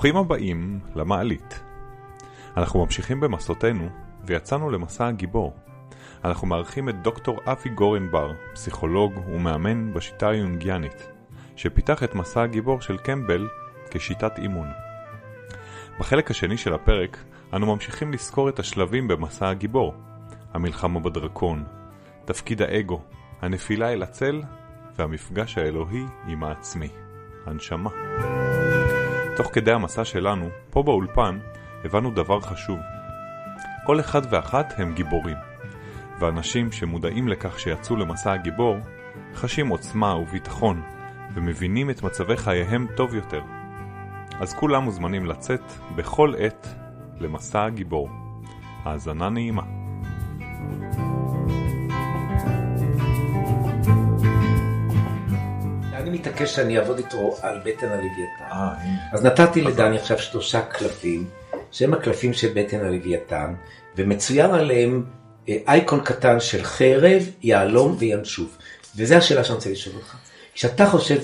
ברוכים הבאים למעלית. אנחנו ממשיכים במסעותינו ויצאנו למסע הגיבור. אנחנו מארחים את דוקטור אבי גורנבר, פסיכולוג ומאמן בשיטה היונגיאנית, שפיתח את מסע הגיבור של קמבל כשיטת אימון. בחלק השני של הפרק אנו ממשיכים לזכור את השלבים במסע הגיבור, המלחמה בדרקון, תפקיד האגו, הנפילה אל הצל והמפגש האלוהי עם העצמי, הנשמה. תוך כדי המסע שלנו, פה באולפן, הבנו דבר חשוב. כל אחד ואחת הם גיבורים, ואנשים שמודעים לכך שיצאו למסע הגיבור, חשים עוצמה וביטחון, ומבינים את מצבי חייהם טוב יותר. אז כולם מוזמנים לצאת בכל עת למסע הגיבור. האזנה נעימה. אני מתעקש שאני אעבוד איתו על בטן הלוויתן. אה, אז נתתי לדני עכשיו שלושה קלפים, שהם הקלפים של בטן הלוויתן, ומצויר עליהם אה, אייקון קטן של חרב, יהלום וינשוף. וזו השאלה שאני רוצה לשאול אותך. כשאתה חושב,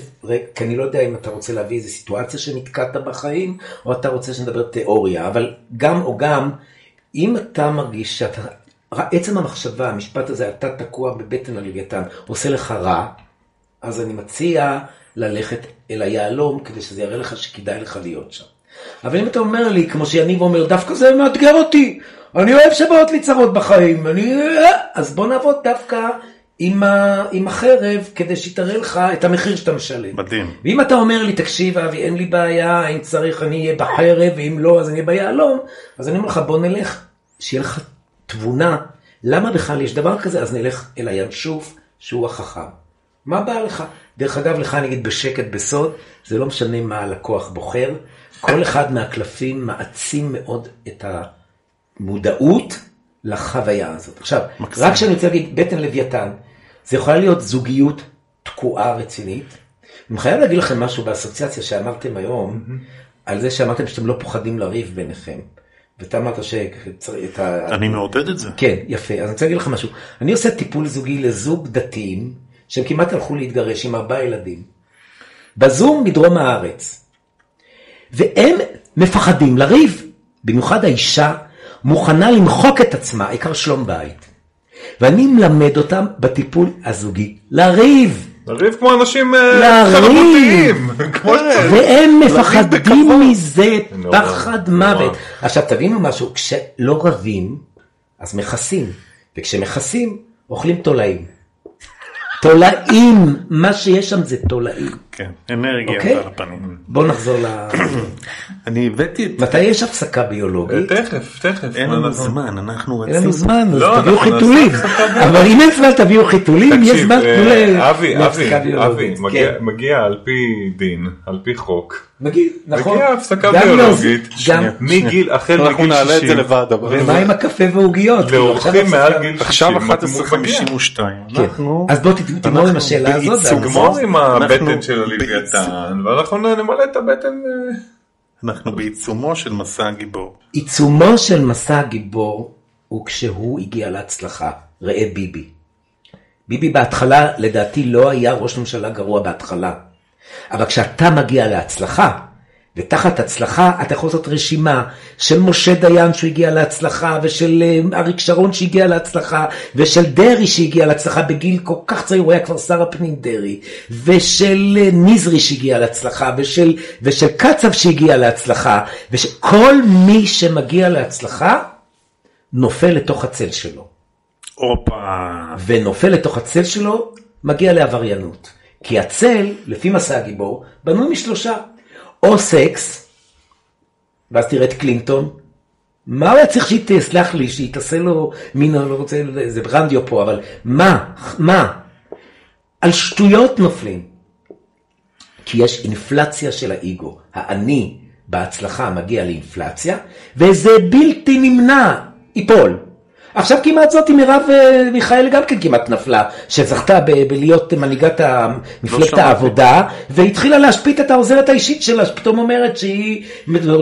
כי אני לא יודע אם אתה רוצה להביא איזו סיטואציה שנתקעת בחיים, או אתה רוצה שנדבר תיאוריה, אבל גם או גם, אם אתה מרגיש שאתה, עצם המחשבה, המשפט הזה, אתה תקוע בבטן הלוויתן, עושה לך רע, אז אני מציע ללכת אל היהלום כדי שזה יראה לך שכדאי לך להיות שם. אבל אם אתה אומר לי, כמו שיניב אומר, דווקא זה מאתגר אותי, אני אוהב שבאות לי צרות בחיים, אני... אז בוא נעבוד דווקא עם, ה... עם החרב כדי שתראה לך את המחיר שאתה משלם. מדהים. ואם אתה אומר לי, תקשיב אבי, אין לי בעיה, אם צריך אני אהיה בחרב, ואם לא אז אני אהיה ביהלום, אז אני אומר לך, בוא נלך, שיהיה לך תבונה, למה בכלל יש דבר כזה? אז נלך אל הינשוף, שהוא החכם. מה בא לך? דרך אגב, לך אני אגיד בשקט, בסוד, זה לא משנה מה הלקוח בוחר, כל אחד מהקלפים מעצים מאוד את המודעות לחוויה הזאת. עכשיו, מקסים. רק כשאני רוצה להגיד בטן לוויתן, זה יכולה להיות זוגיות תקועה רצינית. אני חייב להגיד לכם משהו באסוציאציה שאמרתם היום, על זה שאמרתם שאתם לא פוחדים לריב ביניכם. ואתה אמרת שאת ה... אני מעודד את זה. כן, יפה. אז אני רוצה להגיד לך משהו. אני עושה טיפול זוגי לזוג דתיים, שהם כמעט הלכו להתגרש עם ארבעה ילדים. בזום מדרום הארץ. והם מפחדים לריב. במיוחד האישה מוכנה למחוק את עצמה, העיקר שלום בית. ואני מלמד אותם בטיפול הזוגי לריב. לריב כמו אנשים אה. כמו והם מפחדים. מזה פחד. מוות. עכשיו תבינו משהו, כשלא רבים, אז מכסים, וכשמכסים, אוכלים תולעים. תולעים, מה שיש שם זה תולעים. כן, אנרגיה אוקיי? על הפנים. בואו נחזור ל... אני הבאתי את... מתי יש הפסקה ביולוגית? תכף, תכף. אין לנו אנחנו- זמן, אנחנו אין לנו רצים. זמן, אז לא, תביאו אנחנו חיתולים. אבל אם אין זמן תביאו חיתולים, יש זמן תנו אה, אבי, להפסקה אבי, ביולוגית. אבי, מגיע- כן. מגיע על פי דין, על פי חוק. מגיע, נכון. מגיע הפסקה ביולוגית. לא-. גם... מגיל, החל אנחנו מגיל נעלה את 60. זה לבד, אבל... ומה עם הקפה ועוגיות? כאילו, לאורחים. מעל גיל 60. עכשיו אתה מגיע. 11:52. כן. אנחנו... אז בוא תגמור עם אנחנו השאלה הזאת. תגמור עם הבטן אנחנו של הלוויתן, ואנחנו נמלא את הבטן. אה, אנחנו בעיצומו של מסע הגיבור. עיצומו של מסע הגיבור הוא כשהוא הגיע להצלחה. ראה ביבי. ביבי בהתחלה, לדעתי, לא היה ראש ממשלה גרוע בהתחלה. אבל כשאתה מגיע להצלחה, ותחת הצלחה אתה יכול לעשות רשימה של משה דיין שהוא הגיע להצלחה, ושל אה, אריק שרון שהגיע להצלחה, ושל דרעי שהגיע להצלחה בגיל כל כך צעיר, הוא היה כבר שר הפנים דרעי, ושל אה, נזרי שהגיע להצלחה, ושל, ושל קצב שהגיע להצלחה, וכל מי שמגיע להצלחה נופל לתוך הצל שלו. הופה. ונופל לתוך הצל שלו, מגיע לעבריינות. כי הצל, לפי מסע הגיבור, בנוי משלושה. או סקס, ואז תראה את קלינטון, מה הוא היה צריך שהיא תסלח לי, שהיא תעשה לו מין, אני לא רוצה, זה ברנדיו פה, אבל מה, מה? על שטויות נופלים. כי יש אינפלציה של האגו. האני בהצלחה מגיע לאינפלציה, וזה בלתי נמנע, ייפול. עכשיו כמעט זאתי מרב אה, מיכאל גם כן כמעט נפלה, שזכתה בלהיות מנהיגת מפלגת. העבודה, והתחילה להשפיט את העוזרת האישית שלה, שפתאום אומרת שהיא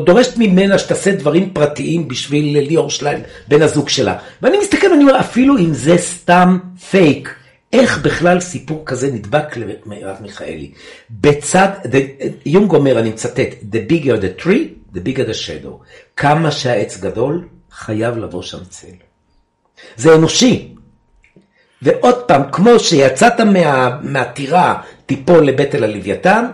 דורשת ממנה שתעשה דברים פרטיים בשביל ליאור שליים, בן הזוג שלה. ואני מסתכל ואני אומר, אפילו אם זה סתם פייק, איך בכלל סיפור כזה נדבק למרב מיכאלי? בצד, the- יונג אומר, אני מצטט, the bigger the tree, the bigger the shadow. כמה שהעץ גדול, חייב לבוא שם צל. זה אנושי. ועוד פעם, כמו שיצאת מה, מהטירה, תיפול לבטל הלוויתן,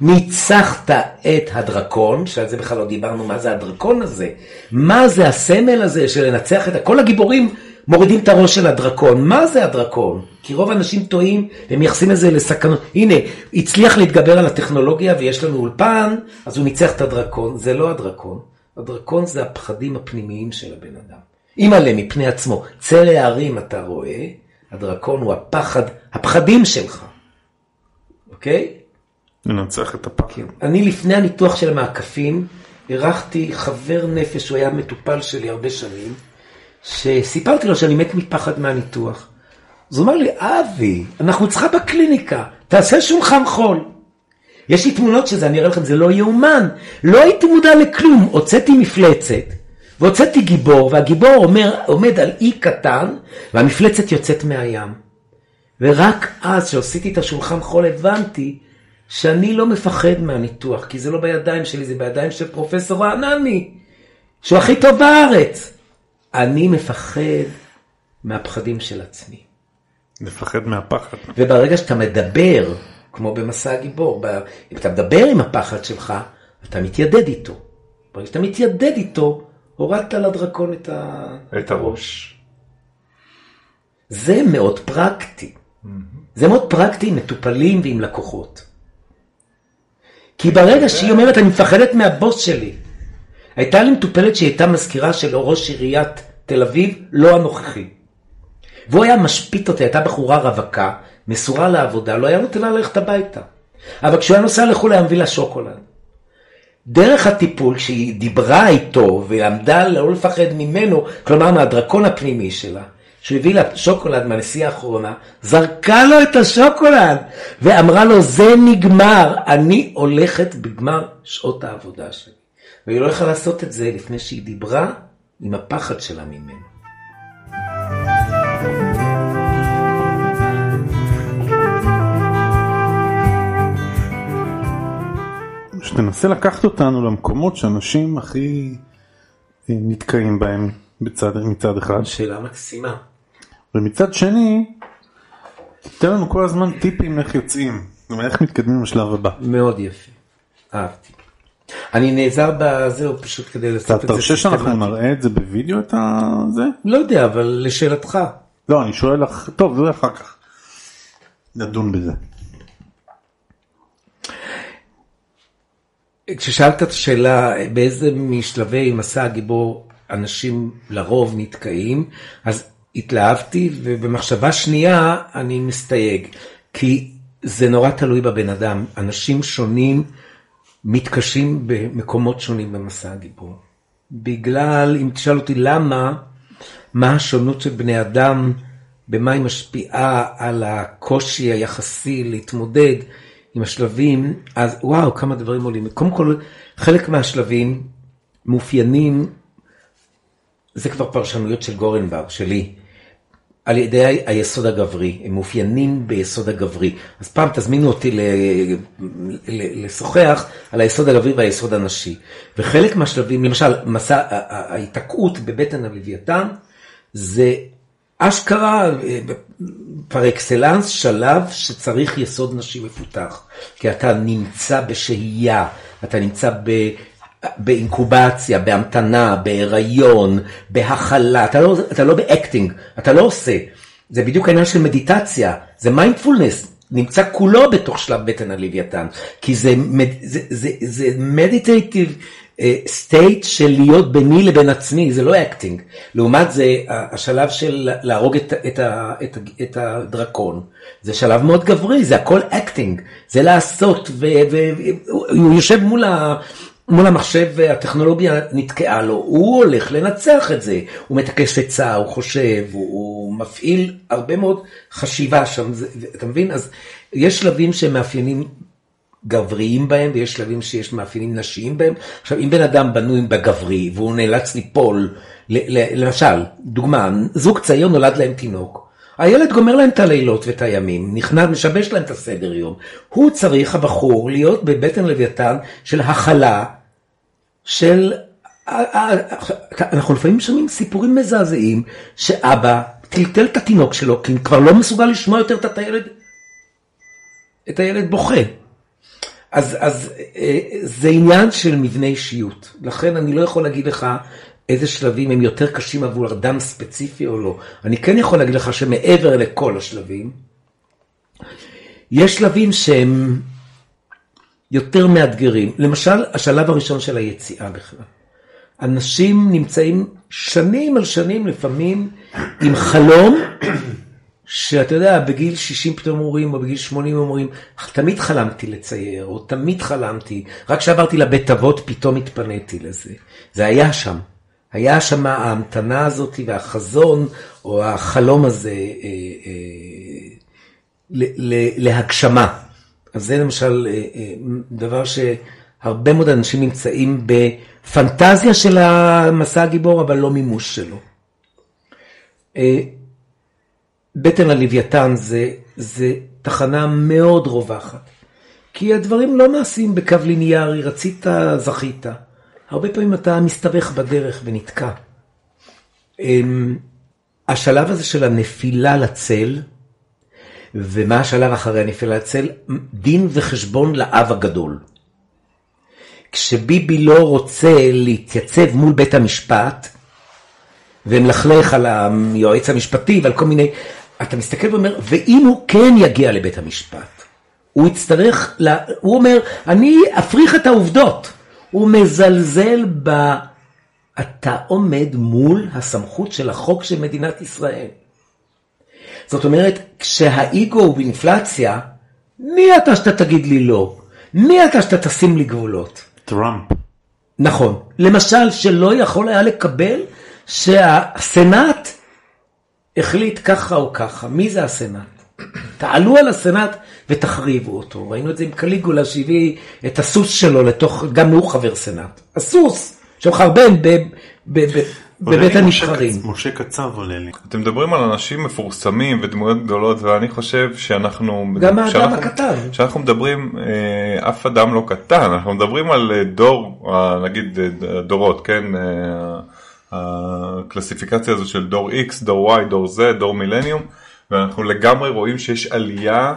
ניצחת את הדרקון, שעל זה בכלל לא דיברנו מה זה הדרקון הזה, מה זה הסמל הזה של לנצח את, כל הגיבורים מורידים את הראש של הדרקון, מה זה הדרקון? כי רוב האנשים טועים, הם מייחסים את זה לסכנות, הנה, הצליח להתגבר על הטכנולוגיה ויש לנו אולפן, אז הוא ניצח את הדרקון, זה לא הדרקון, הדרקון זה הפחדים הפנימיים של הבן אדם. אימא'לה מפני עצמו, צל הערים אתה רואה, הדרקון הוא הפחד, הפחדים שלך, אוקיי? לנצח את הפחד. כן. אני לפני הניתוח של המעקפים, אירחתי חבר נפש, הוא היה מטופל שלי הרבה שנים, שסיפרתי לו שאני מת מפחד מהניתוח. אז הוא אמר לי, אבי, אנחנו אצלך בקליניקה, תעשה שולחן חול. יש לי תמונות של זה, אני אראה לכם, זה לא יאומן. לא הייתי מודע לכלום, הוצאתי מפלצת, והוצאתי גיבור, והגיבור אומר, עומד על אי קטן, והמפלצת יוצאת מהים. ורק אז, כשעשיתי את השולחן חול, הבנתי שאני לא מפחד מהניתוח, כי זה לא בידיים שלי, זה בידיים של פרופסור רענני, שהוא הכי טוב בארץ. אני מפחד מהפחדים של עצמי. לפחד מהפחד. וברגע שאתה מדבר, כמו במסע הגיבור, אם אתה מדבר עם הפחד שלך, אתה מתיידד איתו. ברגע שאתה מתיידד איתו, הורדת לדרקון את, ה... את הראש. זה מאוד פרקטי. זה מאוד פרקטי עם מטופלים ועם לקוחות. כי ברגע שהיא אומרת, אני מפחדת מהבוס שלי. הייתה לי מטופלת שהיא הייתה מזכירה של ראש עיריית תל אביב, לא הנוכחי. והוא היה משפיט אותי, הייתה בחורה רווקה, מסורה לעבודה, לא היה נותן לה ללכת הביתה. אבל כשהוא היה נוסע לחו"ל היה מביא לה שוקולד. דרך הטיפול, כשהיא דיברה איתו ועמדה לא לפחד ממנו, כלומר מהדרקון הפנימי שלה, שהוא הביא לה שוקולד מהנסיעה האחרונה, זרקה לו את השוקולד ואמרה לו, זה נגמר, אני הולכת בגמר שעות העבודה שלי. והיא לא יכלה לעשות את זה לפני שהיא דיברה עם הפחד שלה ממנו. שתנסה לקחת אותנו למקומות שאנשים הכי אה, נתקעים בהם בצד, מצד אחד, שאלה מקסימה. ומצד שני, תן לנו כל הזמן טיפים איך יוצאים, איך מתקדמים לשלב הבא. מאוד יפה. אהבתי. אני נעזר בזהו פשוט כדי אתה לעשות את זה תרשה שאנחנו סיסטמטי. נראה את זה בווידאו את הזה? לא יודע, אבל לשאלתך. לא, אני שואל לך, טוב, זה אחר כך. נדון בזה. כששאלת את השאלה באיזה משלבי מסע הגיבור אנשים לרוב נתקעים, אז התלהבתי, ובמחשבה שנייה אני מסתייג, כי זה נורא תלוי בבן אדם. אנשים שונים מתקשים במקומות שונים במסע הגיבור. בגלל, אם תשאל אותי למה, מה השונות של בני אדם, במה היא משפיעה על הקושי היחסי להתמודד עם השלבים, אז וואו, כמה דברים עולים. קודם כל, חלק מהשלבים מאופיינים, זה כבר פרשנויות של גורנבר, שלי, על ידי היסוד הגברי, הם מאופיינים ביסוד הגברי. אז פעם תזמינו אותי ל- לשוחח על היסוד הגברי והיסוד הנשי. וחלק מהשלבים, למשל, מסע, ההיתקעות בבטן הלוויתן, זה אשכרה פר אקסלנס שלב שצריך יסוד נשי מפותח. כי אתה נמצא בשהייה, אתה נמצא ב... באינקובציה, בהמתנה, בהיריון, בהכלה, אתה לא, אתה לא ב acting, אתה לא עושה. זה בדיוק העניין של מדיטציה, זה מיינדפולנס, נמצא כולו בתוך שלב בטן הלוויתן, כי זה, מד- זה, זה, זה meditative state של להיות ביני לבין עצמי, זה לא acting. לעומת זה, השלב של להרוג את, את, את, את הדרקון, זה שלב מאוד גברי, זה הכל acting, זה לעשות, והוא יושב מול ה... מול המחשב הטכנולוגיה נתקעה לו, הוא הולך לנצח את זה, הוא מתקש עצה, הוא חושב, הוא, הוא מפעיל הרבה מאוד חשיבה שם, זה, אתה מבין? אז יש שלבים שמאפיינים גבריים בהם ויש שלבים שיש מאפיינים נשיים בהם. עכשיו אם בן אדם בנוי בגברי והוא נאלץ ליפול, למשל, דוגמה, זוג צעיר נולד להם תינוק. הילד גומר להם את הלילות ואת הימים, נכנע, משבש להם את הסדר יום. הוא צריך, הבחור, להיות בבטן לוויתן של הכלה של, אנחנו לפעמים שומעים סיפורים מזעזעים, שאבא טלטל את התינוק שלו, כי כבר לא מסוגל לשמוע יותר את הילד, את הילד בוכה. אז, אז אה, זה עניין של מבנה אישיות, לכן אני לא יכול להגיד לך איזה שלבים הם יותר קשים עבור אדם ספציפי או לא. אני כן יכול להגיד לך שמעבר לכל השלבים, יש שלבים שהם יותר מאתגרים. למשל, השלב הראשון של היציאה בכלל. אנשים נמצאים שנים על שנים לפעמים עם חלום, שאתה יודע, בגיל 60 פתאום אומרים, או בגיל 80 אומרים, תמיד חלמתי לצייר, או תמיד חלמתי, רק כשעברתי לבית אבות פתאום התפניתי לזה. זה היה שם. היה שם ההמתנה הזאת והחזון, או החלום הזה אה, אה, להגשמה. אז זה למשל אה, אה, דבר שהרבה מאוד אנשים נמצאים בפנטזיה של המסע הגיבור, אבל לא מימוש שלו. בטן הלוויתן זה, זה תחנה מאוד רווחת, כי הדברים לא נעשים בקו ליניארי, רצית, זכית. הרבה פעמים אתה מסתבך בדרך ונתקע. השלב הזה של הנפילה לצל, ומה השלב אחרי הנפילה לצל? דין וחשבון לאב הגדול. כשביבי לא רוצה להתייצב מול בית המשפט, ומלכלך על היועץ המשפטי ועל כל מיני, אתה מסתכל ואומר, ואם הוא כן יגיע לבית המשפט, הוא יצטרך, לה, הוא אומר, אני אפריך את העובדות. הוא מזלזל ב... אתה עומד מול הסמכות של החוק של מדינת ישראל. זאת אומרת, כשהאיגו הוא באינפלציה, מי אתה שאתה תגיד לי לא? מי אתה שאתה תשים לי גבולות? טראמפ. נכון. למשל, שלא יכול היה לקבל שהסנאט החליט ככה או ככה. מי זה הסנאט? תעלו על הסנאט ותחריבו אותו. ראינו את זה עם קליגולה שהביא את הסוס שלו לתוך, גם הוא חבר סנאט. הסוס שמחרבן בבית הנבחרים. משה קצב עולה לי. אתם מדברים על אנשים מפורסמים ודמויות גדולות ואני חושב שאנחנו... גם האדם הקטן. כשאנחנו מדברים, אה, אף אדם לא קטן, אנחנו מדברים על אה, דור, אה, נגיד דורות, כן? הקלסיפיקציה הזו של דור X, דור Y, דור Z, דור מילניום, ואנחנו לגמרי רואים שיש עלייה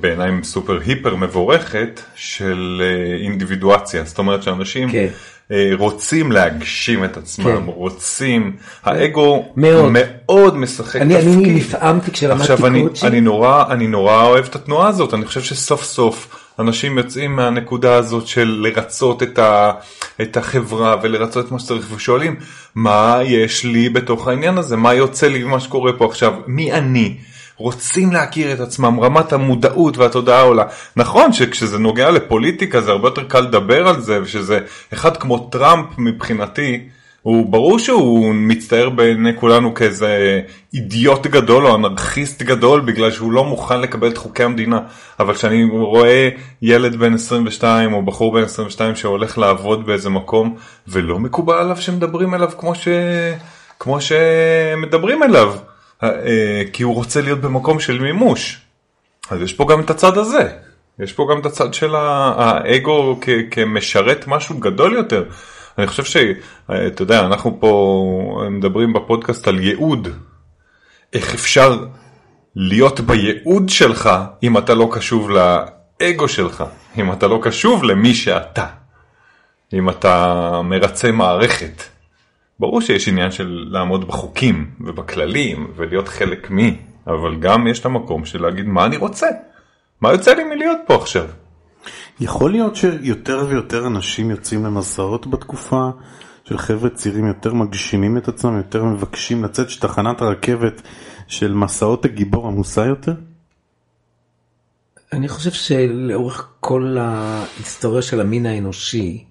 בעיניים סופר היפר מבורכת של אינדיבידואציה, זאת אומרת שאנשים כן. אה, רוצים להגשים את עצמם, כן. רוצים, האגו מאוד, מאוד משחק אני, תפקיד. אני נפעמתי כשלמדתי קוצ'י. עכשיו אני, אני, נורא, אני נורא אוהב את התנועה הזאת, אני חושב שסוף סוף אנשים יוצאים מהנקודה הזאת של לרצות את, ה, את החברה ולרצות את מה שצריך ושואלים מה יש לי בתוך העניין הזה, מה יוצא לי ממה שקורה פה עכשיו, מי אני? רוצים להכיר את עצמם, רמת המודעות והתודעה עולה. נכון שכשזה נוגע לפוליטיקה זה הרבה יותר קל לדבר על זה, ושזה אחד כמו טראמפ מבחינתי, הוא ברור שהוא מצטייר בעיני כולנו כאיזה אידיוט גדול או אנרכיסט גדול בגלל שהוא לא מוכן לקבל את חוקי המדינה. אבל כשאני רואה ילד בן 22 או בחור בן 22 שהולך לעבוד באיזה מקום ולא מקובל עליו שמדברים אליו כמו, ש... כמו שמדברים אליו. אה, כי הוא רוצה להיות במקום של מימוש. אז יש פה גם את הצד הזה, יש פה גם את הצד של האגו כמשרת משהו גדול יותר. אני חושב שאתה יודע, אנחנו פה מדברים בפודקאסט על ייעוד. איך אפשר להיות בייעוד שלך אם אתה לא קשוב לאגו שלך, אם אתה לא קשוב למי שאתה, אם אתה מרצה מערכת. ברור שיש עניין של לעמוד בחוקים ובכללים ולהיות חלק מי, אבל גם יש את המקום של להגיד מה אני רוצה, מה יוצא לי מלהיות פה עכשיו. יכול להיות שיותר ויותר אנשים יוצאים למסעות בתקופה של חבר'ה צעירים יותר מגשימים את עצמם, יותר מבקשים לצאת שתחנת הרכבת של מסעות הגיבור עמוסה יותר? אני חושב שלאורך כל ההיסטוריה של המין האנושי,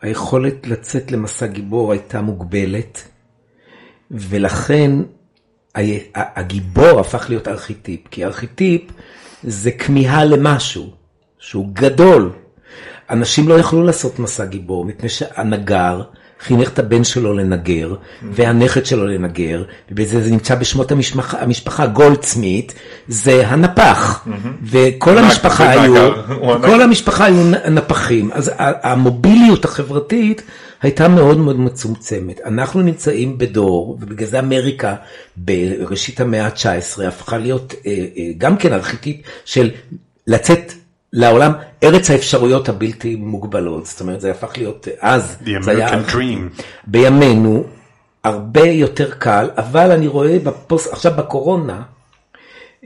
היכולת לצאת למסע גיבור הייתה מוגבלת, ולכן הגיבור הפך להיות ארכיטיפ, כי ארכיטיפ זה כמיהה למשהו שהוא גדול. אנשים לא יכלו לעשות מסע גיבור, מפני שהנגר חינך את הבן שלו לנגר, והנכד שלו לנגר, ובזה זה נמצא בשמות המשפחה, המשפחה גולדסמית, זה הנפח, וכל המשפחה היו. כל המשפחה היו נפחים, אז המוביליות החברתית הייתה מאוד מאוד מצומצמת. אנחנו נמצאים בדור, ובגלל זה אמריקה בראשית המאה ה-19 הפכה להיות אה, אה, גם כן ארכיטיפ של לצאת לעולם, ארץ האפשרויות הבלתי מוגבלות, זאת אומרת זה הפך להיות אה, אז, The זה היה. Dream. בימינו הרבה יותר קל, אבל אני רואה בפוסט, עכשיו בקורונה,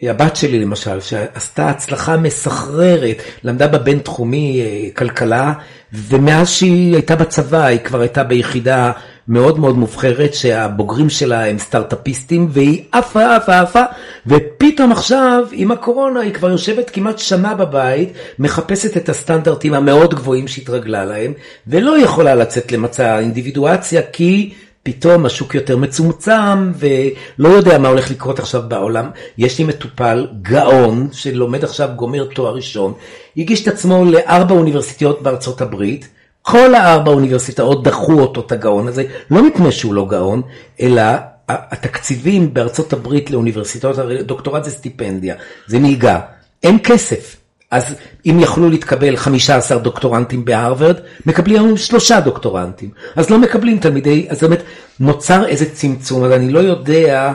הבת שלי למשל, שעשתה הצלחה מסחררת, למדה בבינתחומי אה, כלכלה, ומאז שהיא הייתה בצבא, היא כבר הייתה ביחידה מאוד מאוד מובחרת, שהבוגרים שלה הם סטארט-אפיסטים, והיא עפה, עפה, עפה, ופתאום עכשיו, עם הקורונה, היא כבר יושבת כמעט שנה בבית, מחפשת את הסטנדרטים המאוד גבוהים שהתרגלה להם, ולא יכולה לצאת למצע האינדיבידואציה, כי... פתאום השוק יותר מצומצם ולא יודע מה הולך לקרות עכשיו בעולם. יש לי מטופל גאון שלומד עכשיו, גומר תואר ראשון, הגיש את עצמו לארבע אוניברסיטאות בארצות הברית, כל הארבע אוניברסיטאות דחו אותו, את הגאון הזה, לא מפני שהוא לא גאון, אלא התקציבים בארצות הברית לאוניברסיטאות, דוקטורט זה סטיפנדיה, זה מלגה, אין כסף. אז אם יכלו להתקבל 15 דוקטורנטים בהרווארד, מקבלים היום שלושה דוקטורנטים. אז לא מקבלים תלמידי, אז באמת נוצר איזה צמצום, אז אני לא יודע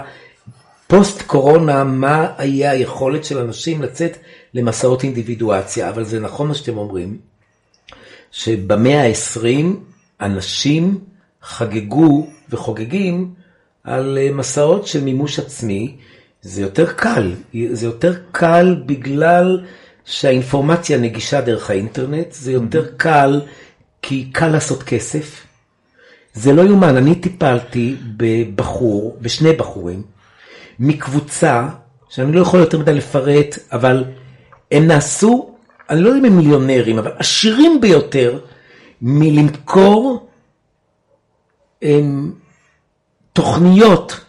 פוסט קורונה מה היה היכולת של אנשים לצאת למסעות אינדיבידואציה, אבל זה נכון מה שאתם אומרים, שבמאה ה-20 אנשים חגגו וחוגגים על אה, מסעות של מימוש עצמי, זה יותר קל, זה יותר קל בגלל שהאינפורמציה נגישה דרך האינטרנט, זה יותר קל כי קל לעשות כסף. זה לא יאומן, אני טיפלתי בבחור, בשני בחורים, מקבוצה, שאני לא יכול יותר מדי לפרט, אבל הם נעשו, אני לא יודע אם הם מיליונרים, אבל עשירים ביותר מלמכור הם, תוכניות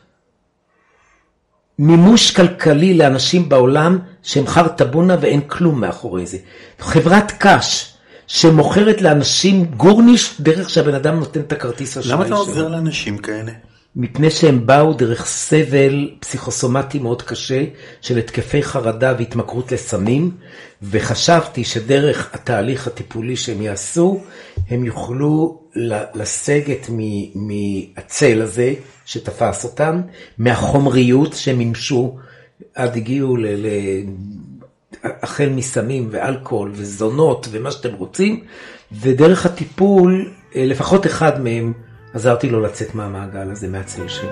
מימוש כלכלי לאנשים בעולם שהם חרטבונה ואין כלום מאחורי זה. חברת קש שמוכרת לאנשים גורניש דרך שהבן אדם נותן את הכרטיס אשראי למה אתה שלו. עוזר לאנשים כאלה? מפני שהם באו דרך סבל פסיכוסומטי מאוד קשה של התקפי חרדה והתמכרות לסמים, וחשבתי שדרך התהליך הטיפולי שהם יעשו, הם יוכלו לסגת מהצל הזה שתפס אותם, מהחומריות שהם מימשו, עד הגיעו ל... ל- החל מסמים ואלכוהול וזונות ומה שאתם רוצים, ודרך הטיפול, אה, לפחות אחד מהם, עזרתי לו לצאת מהמעגל הזה, מהצל שלו.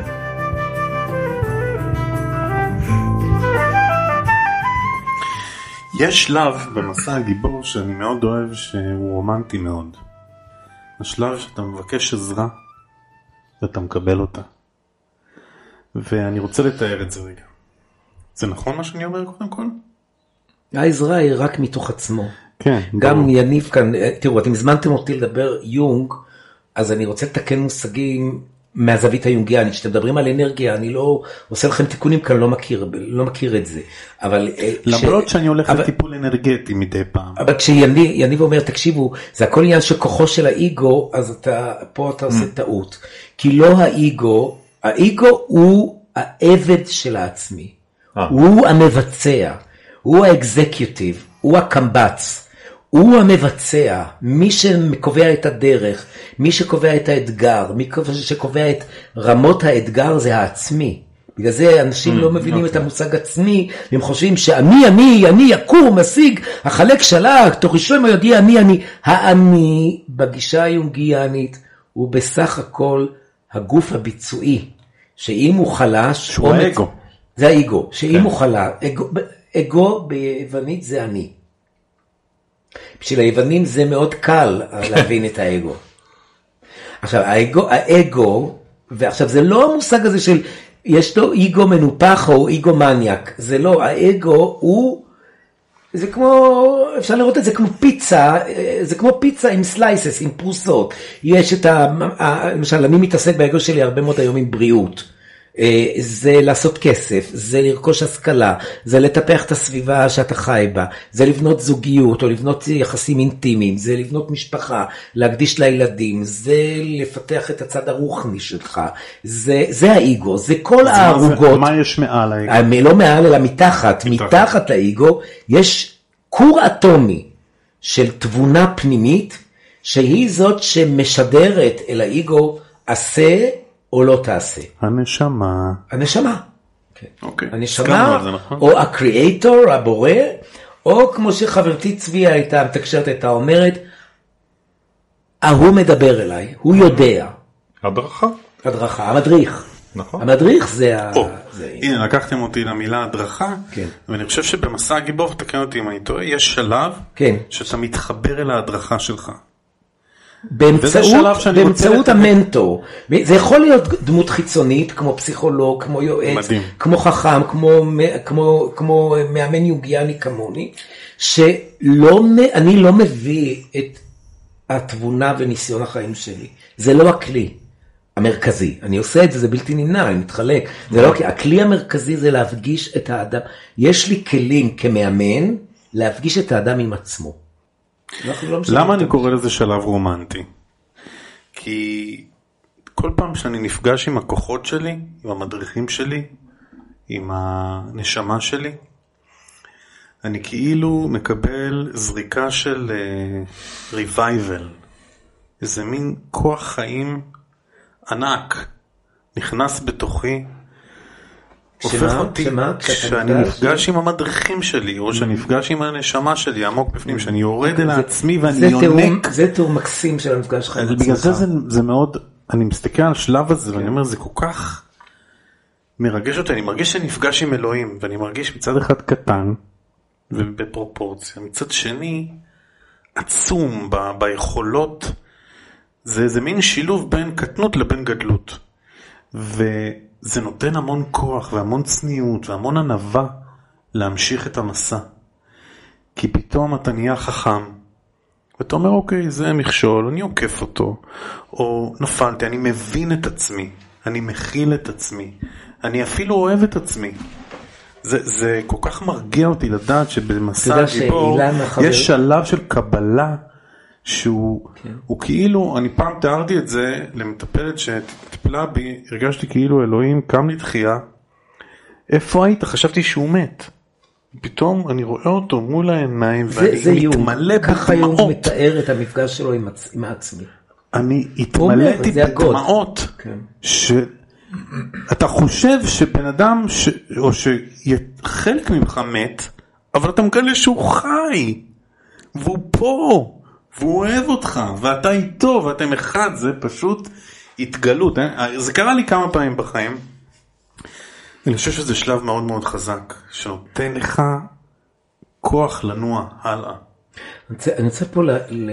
יש שלב במסע הגיבור שאני מאוד אוהב שהוא רומנטי מאוד. השלב שאתה מבקש עזרה ואתה מקבל אותה. ואני רוצה לתאר את זה רגע. זה נכון מה שאני אומר קודם כל? העזרה היא רק מתוך עצמו. כן. גם ברור. יניב כאן, אה, תראו, אתם הזמנתם אותי לדבר יונג, אז אני רוצה לתקן מושגים מהזווית היונגיאנית. כשאתם מדברים על אנרגיה, אני לא עושה לכם תיקונים כי אני לא מכיר, לא מכיר את זה. אבל... אה, למרות כש- שאני הולך אבל- לטיפול אנרגטי מדי פעם. אבל כשיניב אומר, תקשיבו, זה הכל עניין של כוחו של האיגו, אז אתה, פה אתה עושה טעות. כי לא האיגו, האיגו הוא העבד של העצמי. אה. הוא המבצע, הוא האקזקיוטיב, הוא הקמב"ץ. הוא המבצע, מי שקובע את הדרך, מי שקובע את האתגר, מי שקובע את רמות האתגר זה העצמי. בגלל זה אנשים לא מבינים את המושג עצמי, הם חושבים שאני, אני, אני יקום, אשיג, החלק שלק, תוך ראשון יודיע אני, אני. האני בגישה היונגיאנית הוא בסך הכל הגוף הביצועי, שאם הוא חלש, שהוא האגו. זה האגו, שאם כן. הוא חלש, אגו, אגו ביוונית זה אני. בשביל היוונים זה מאוד קל להבין את האגו. עכשיו, האגו, האגו, ועכשיו זה לא המושג הזה של יש לו אגו מנופח או אגו מניאק, זה לא, האגו הוא, זה כמו, אפשר לראות את זה כמו פיצה, זה כמו פיצה עם סלייסס, עם פרוסות. יש את. ה- למשל, אני מתעסק באגו שלי הרבה מאוד היום עם בריאות. אה, זה לעשות כסף, זה לרכוש השכלה, זה לטפח את הסביבה שאתה חי בה, זה לבנות זוגיות או לבנות יחסים אינטימיים, זה לבנות משפחה, להקדיש לילדים, זה לפתח את הצד הרוחני שלך, זה, זה האגו, זה כל זה- הערוגות. מה יש מעל האגו? אה, לא מעל אלא מתחת, מתחת. מתחת לאגו יש כור אטומי של תבונה פנימית שהיא זאת שמשדרת אל האגו עשה או לא תעשה. הנשמה. הנשמה. אוקיי. הנשמה נכון? או הקריאייטור הבורא או כמו שחברתי צביה הייתה מתקשרת הייתה אומרת ההוא מדבר אליי הוא יודע הדרכה, הדרכה המדריך נכון. המדריך זה ה... זה- הנה לקחתם אותי למילה הדרכה, כן. ואני חושב שבמסע הגיבור, תקן אותי אם אני טועה, יש שלב כן. שאתה מתחבר אל ההדרכה שלך. באמצעות, שאני באמצעות המנטור. זה יכול להיות דמות חיצונית, כמו פסיכולוג, כמו יועץ, מדהים. כמו חכם, כמו, כמו, כמו מאמן יוגיאני כמוני, שלא, מ- אני לא מביא את התבונה וניסיון החיים שלי. זה לא הכלי המרכזי. אני עושה את זה, זה בלתי נמנע, אני מתחלק. זה לא, הכלי המרכזי זה להפגיש את האדם. יש לי כלים כמאמן להפגיש את האדם עם עצמו. לא למה אני קורא לזה שלב רומנטי? כי כל פעם שאני נפגש עם הכוחות שלי, עם המדריכים שלי, עם הנשמה שלי, אני כאילו מקבל זריקה של uh, revival, איזה מין כוח חיים ענק נכנס בתוכי, הופך שמה? אותי, כשאני נפגש? עם המדריכים שלי, או שאני נפגש עם הנשמה שלי עמוק בפנים, שאני יורד אל עצמי זה ואני יונק. זה תיאור מקסים של המפגש שלך עם בגלל זה עצמך. זה, מאוד, אני מסתכל על השלב הזה ואני אומר זה כל כך מרגש אותי, אני מרגיש שאני נפגש עם אלוהים ואני מרגיש מצד אחד קטן ובפרופורציה, מצד שני עצום ביכולות, זה, זה מין שילוב בין קטנות לבין גדלות וזה נותן המון כוח והמון צניעות והמון ענווה להמשיך את המסע. כי פתאום אתה נהיה חכם ואתה אומר אוקיי זה מכשול אני עוקף אותו. או נפלתי אני מבין את עצמי אני מכיל את עצמי אני אפילו אוהב את עצמי. זה, זה כל כך מרגיע אותי לדעת שבמסע הגיבור יש שלב של קבלה שהוא כן. הוא כאילו אני פעם תיארתי את זה למטפלת שטיפלה בי הרגשתי כאילו אלוהים קם לתחייה איפה היית חשבתי שהוא מת פתאום אני רואה אותו מול העיניים זה, ואני מתמלא ככה יום בדמעות מתאר את המפגש שלו עם, עצ... עם עצמי. אני התמלאתי. בדמעות כן. שאתה חושב שבן אדם ש... או שחלק ממך מת אבל אתה מגלה שהוא חי והוא פה והוא אוהב אותך ואתה איתו ואתם אחד זה פשוט התגלות אה? זה קרה לי כמה פעמים בחיים אני חושב שזה שלב מאוד מאוד חזק שנותן לך כוח לנוע הלאה. אני רוצה, אני רוצה פה ל, ל,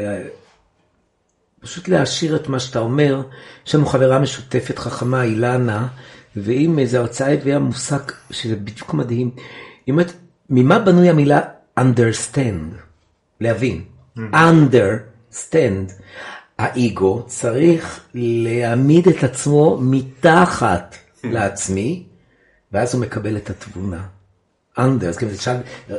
פשוט להעשיר את מה שאתה אומר. יש לנו חברה משותפת חכמה, אילנה, ואם איזו הרצאה הביאה מושג שזה בדיוק מדהים. היא אומרת, ממה בנוי המילה understand? להבין. Understand. האגו צריך להעמיד את עצמו מתחת לעצמי, ואז הוא מקבל את התבונה. under, אז זה, שם,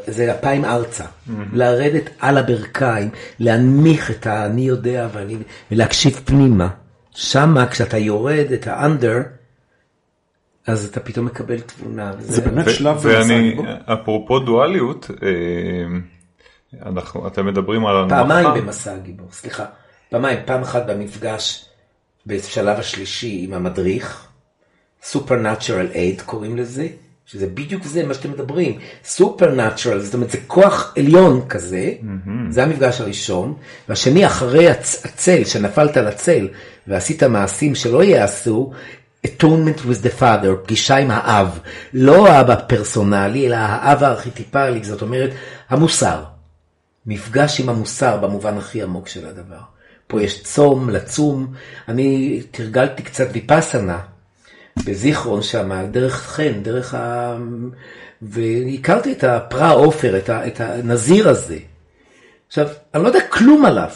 זה אפיים ארצה, לרדת על הברכיים, להנמיך את האני יודע ואני, ולהקשיב פנימה. שמה כשאתה יורד את האנדר, אז אתה פתאום מקבל תבונה. זה באמת ו- שלב ואני. אפרופו דואליות, אה, אנחנו, אתם מדברים על הנמכה. פעמיים במסע הגיבור, סליחה, פעמיים, פעם אחת במפגש בשלב השלישי עם המדריך, Supernatural Aid קוראים לזה, שזה בדיוק זה מה שאתם מדברים, Supernatural, זאת אומרת זה כוח עליון כזה, זה המפגש הראשון, והשני אחרי הצ- הצל, שנפלת על הצל ועשית מעשים שלא ייעשו, atonement with the father, פגישה עם האב, לא האב הפרסונלי, אלא האב הארכיטיפלי, זאת אומרת המוסר. מפגש עם המוסר במובן הכי עמוק של הדבר. פה יש צום, לצום, אני תרגלתי קצת ויפאסנה בזיכרון שם, דרך חן, דרך ה... והכרתי את הפרה עופר, את, ה... את הנזיר הזה. עכשיו, אני לא יודע כלום עליו,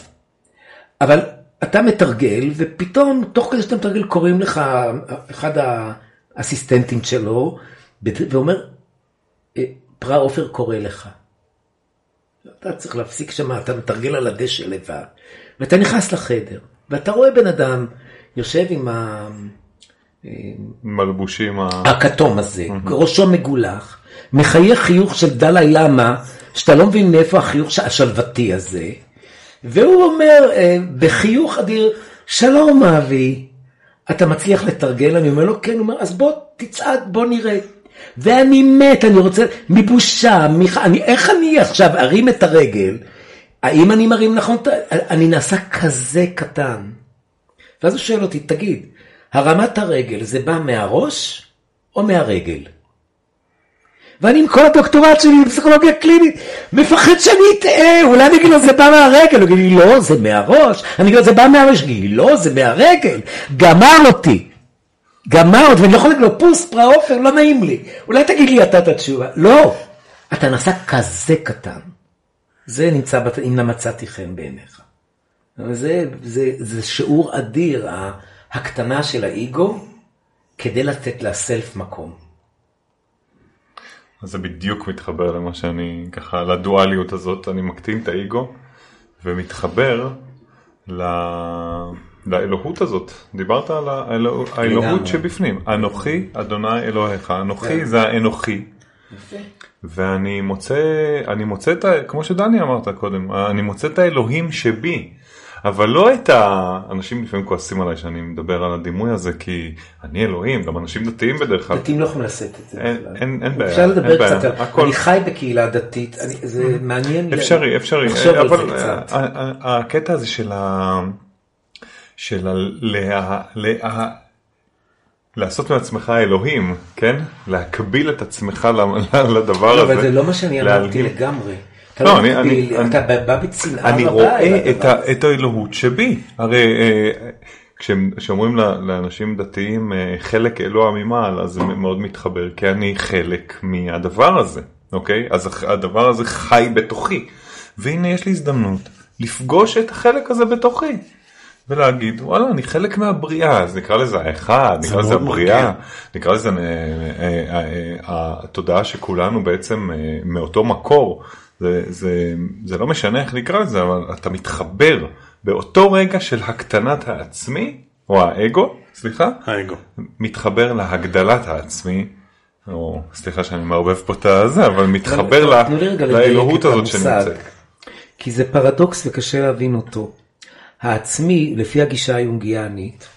אבל אתה מתרגל, ופתאום, תוך כדי שאתה מתרגל, קוראים לך אחד האסיסטנטים שלו, ואומר, "אה, פרע עופר קורא לך. אתה צריך להפסיק שם, אתה מתרגל על הדשא לבד. ואתה נכנס לחדר, ואתה רואה בן אדם יושב עם ה... מלבושים. הכתום הזה, ראשו מגולח, מחייך חיוך של דלאי למה, שאתה לא מבין מאיפה החיוך השלוותי הזה, והוא אומר אה, בחיוך אדיר, שלום אבי, אתה מצליח לתרגל? אני אומר לו, כן, הוא אומר, אז בוא תצעד, בוא נראה. ואני מת, אני רוצה, מבושה, מח... אני, איך אני עכשיו ארים את הרגל? האם אני מרים נכון? אני נעשה כזה קטן. ואז הוא שואל אותי, תגיד, הרמת הרגל זה בא מהראש או מהרגל? ואני עם כל הדוקטורט שלי בפסיכולוגיה קלינית, מפחד שאני אטעה, אולי אני אגיד לו זה בא מהרגל, הוא יגיד לי לא, זה מהראש, אני אגיד לו זה בא מהראש, יגיד לי לא, זה מהרגל, גמר אותי, גמר אותי, ואני לא יכול להגיד לו פוס, פרע עופר, לא נעים לי, אולי תגיד לי אתה את התשובה, לא, אתה נעשה כזה קטן, זה נמצא, בת... אם מצאתי חן בעיניך. זה, זה, זה שיעור אדיר, ההקטנה של האגו, כדי לתת לסלף מקום. אז זה בדיוק מתחבר למה שאני, ככה, לדואליות הזאת, אני מקטין את האגו ומתחבר ל... לאלוהות הזאת. דיברת על האלוה... האלוהות שבפנים. אנוכי, אדוני אלוהיך. אנוכי כן. זה האנוכי. ואני מוצא, אני מוצא את. כמו שדני אמרת קודם, אני מוצא את האלוהים שבי. אבל לא את ה... אנשים לפעמים כועסים עליי שאני מדבר על הדימוי הזה כי אני אלוהים, גם אנשים דתיים בדרך כלל. דתיים לא יכולים לשאת את זה. אין- בכלל. אין- אין בעיה, אפשר לדבר. קצת על... הכל- אני חי בקהילה דתית, אני- זה מעניין. לי- אפשרי, אפשרי, לחשוב על אבל זה קצת. הקטע הזה של ה... של. לה... לה... לעשות מעצמך אלוהים, כן? להקביל את עצמך לדבר לא, הזה. אבל זה לא מה שאני אמרתי. לגמרי. לא, לא אני- אני- אני- אתה בא בצנעה אני רבה רואה אל את, ה. את האלוהות שבי. הרי אה, כשאומרים לאנשים דתיים אה, חלק אלוה ממעל, אז זה מאוד מתחבר, כי אני חלק מהדבר הזה, אוקיי? אז הדבר הזה חי בתוכי. והנה יש לי הזדמנות לפגוש את החלק הזה בתוכי. ולהגיד וואלה אני חלק מהבריאה אז נקרא לזה האחד זה נקרא לזה הבריאה. נקרא לזה אה, אה, אה, התודעה שכולנו בעצם מאותו מקור זה, זה, זה לא משנה איך נקרא לזה אבל אתה מתחבר באותו רגע של הקטנת העצמי או האגו סליחה האגו. מתחבר להגדלת העצמי. או סליחה שאני מערבב פה את הזה אבל מתחבר לאלוהות את הזאת. שנמצאת. כי זה פרדוקס וקשה להבין אותו. העצמי, לפי הגישה היונגיאנית,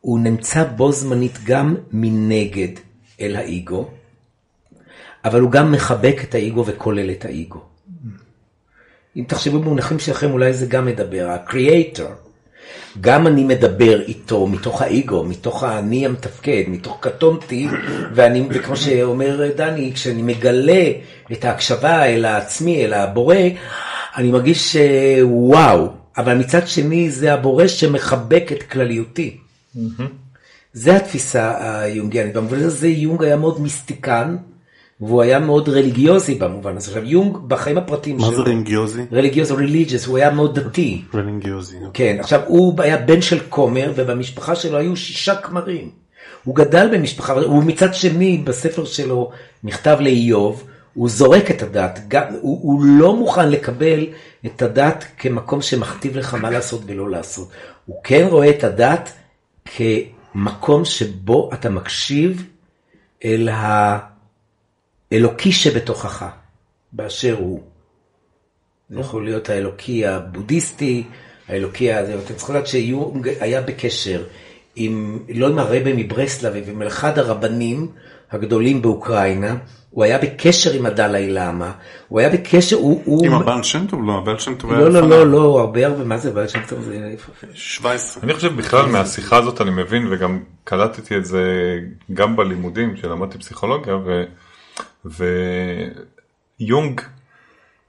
הוא נמצא בו זמנית גם מנגד אל האיגו, אבל הוא גם מחבק את האיגו וכולל את האיגו. אם תחשבו במונחים שלכם, אולי זה גם מדבר, ה-creator. גם אני מדבר איתו מתוך האיגו, מתוך האני המתפקד, מתוך קטונתי, ואני, וכמו שאומר דני, כשאני מגלה את ההקשבה אל העצמי, אל הבורא, אני מרגיש אה, וואו, אבל מצד שני זה הבורא שמחבק את כלליותי. זה התפיסה היונגיאנית. במובן הזה יונג היה מאוד מיסטיקן, והוא היה מאוד רליגיוזי במובן הזה. עכשיו יונג בחיים הפרטיים מה זה רינגיוזי? רליגיוזי, רליגיוס, הוא היה מאוד דתי. רינגיוזי. כן, עכשיו הוא היה בן של כומר ובמשפחה שלו היו שישה כמרים. הוא גדל במשפחה, הוא מצד שני בספר שלו מכתב לאיוב, הוא זורק את הדת, גם, הוא, הוא לא מוכן לקבל את הדת כמקום שמכתיב לך מה לעשות ולא לעשות. הוא כן רואה את הדת כמקום שבו אתה מקשיב אל האלוקי שבתוכך, באשר הוא. זה יכול להיות האלוקי הבודהיסטי, האלוקי הזה, אתם צריכים לדעת שיונג היה בקשר עם, לא עם הרבי מברסלב, עם אחד הרבנים הגדולים באוקראינה, הוא היה בקשר עם הדלאי למה, הוא היה בקשר, הוא... הוא... עם הבעל שם טוב? לא, הבעל שם טוב היה לא, לא. לא, לא, הרבה הרבה, מה זה בעל שם טוב? זה... 17. אני חושב בכלל מהשיחה הזאת אני מבין וגם קלטתי את זה גם בלימודים שלמדתי פסיכולוגיה ו... ויונג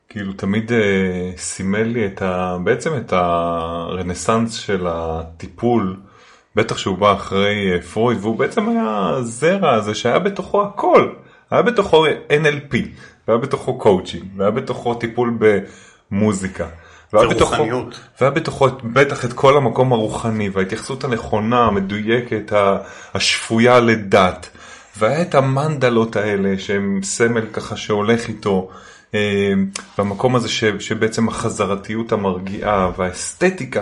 כאילו תמיד אה, סימל לי את ה... בעצם את הרנסאנס של הטיפול בטח שהוא בא אחרי אה, פרויד והוא בעצם היה הזרע הזה שהיה בתוכו הכל היה בתוכו NLP והיה בתוכו קואוצ'ינג והיה בתוכו טיפול במוזיקה והיה בתוכו. והיה בתוכו בטח את כל המקום הרוחני וההתייחסות הנכונה, המדויקת, השפויה לדת. והיה את המנדלות האלה שהם סמל ככה שהולך איתו. והמקום הזה ש, שבעצם החזרתיות המרגיעה והאסתטיקה,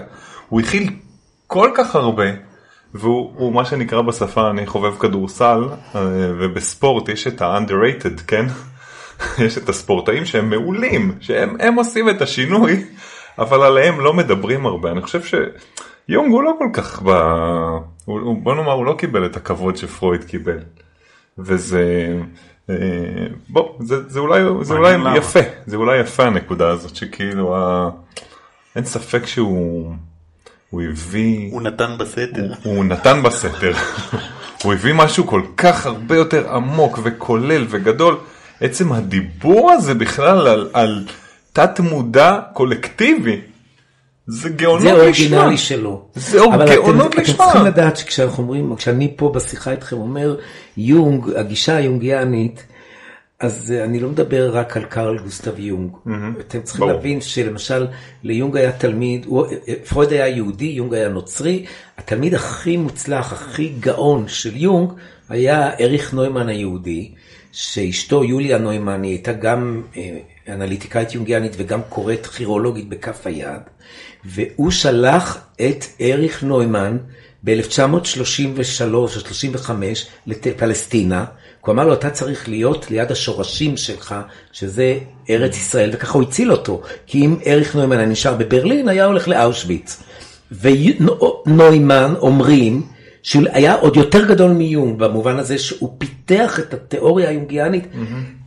הוא הכיל כל כך הרבה. והוא הוא מה שנקרא בשפה, אני חובב כדורסל, אה, ובספורט יש את ה-underrated, כן? יש את הספורטאים שהם מעולים, שהם הם עושים את השינוי, אבל עליהם לא מדברים הרבה. אני חושב שיונג הוא לא כל כך, ב... הוא, בוא נאמר, הוא לא קיבל את הכבוד שפרויד קיבל. וזה, אה, בוא, זה, זה אולי, זה אולי למה. יפה, זה אולי יפה הנקודה הזאת, שכאילו, ה... אין ספק שהוא, הוא הביא... הוא נתן בסתר. הוא נתן בסתר, הוא הביא משהו כל כך הרבה יותר עמוק וכולל וגדול. עצם הדיבור הזה בכלל על, על תת מודע קולקטיבי, זה גאונות זה לשמה. אוריגינלי שלו. זה אבל אתם- גאונות אתם לשמה. צריכים לדעת שכשאנחנו אומרים, כשאני פה בשיחה איתכם אומר יונג, הגישה היונגיאנית, אז אה, אני לא מדבר רק על קרל גוסטב יונג. אתם צריכים. להבין שלמשל ליונג היה תלמיד, אה, פרויד היה יהודי, יונג היה נוצרי, התלמיד הכי מוצלח, הכי גאון של יונג היה אריך נוימן היהודי, שאשתו יוליה נוימן היא הייתה גם אה, אנליטיקאית יונגיאנית וגם קוראת כירולוגית בכף היד, והוא שלח את אריך נוימן ב-1933 או 35 לפלסטינה, הוא אמר לו אתה צריך להיות ליד השורשים שלך, שזה ארץ ישראל, וככה הוא הציל אותו, כי אם אריך נוימן היה נשאר בברלין, היה הולך לאושוויץ. ונוימן אומרים שהוא היה עוד יותר גדול מיונג במובן הזה שהוא פיתח את התיאוריה היונגיאנית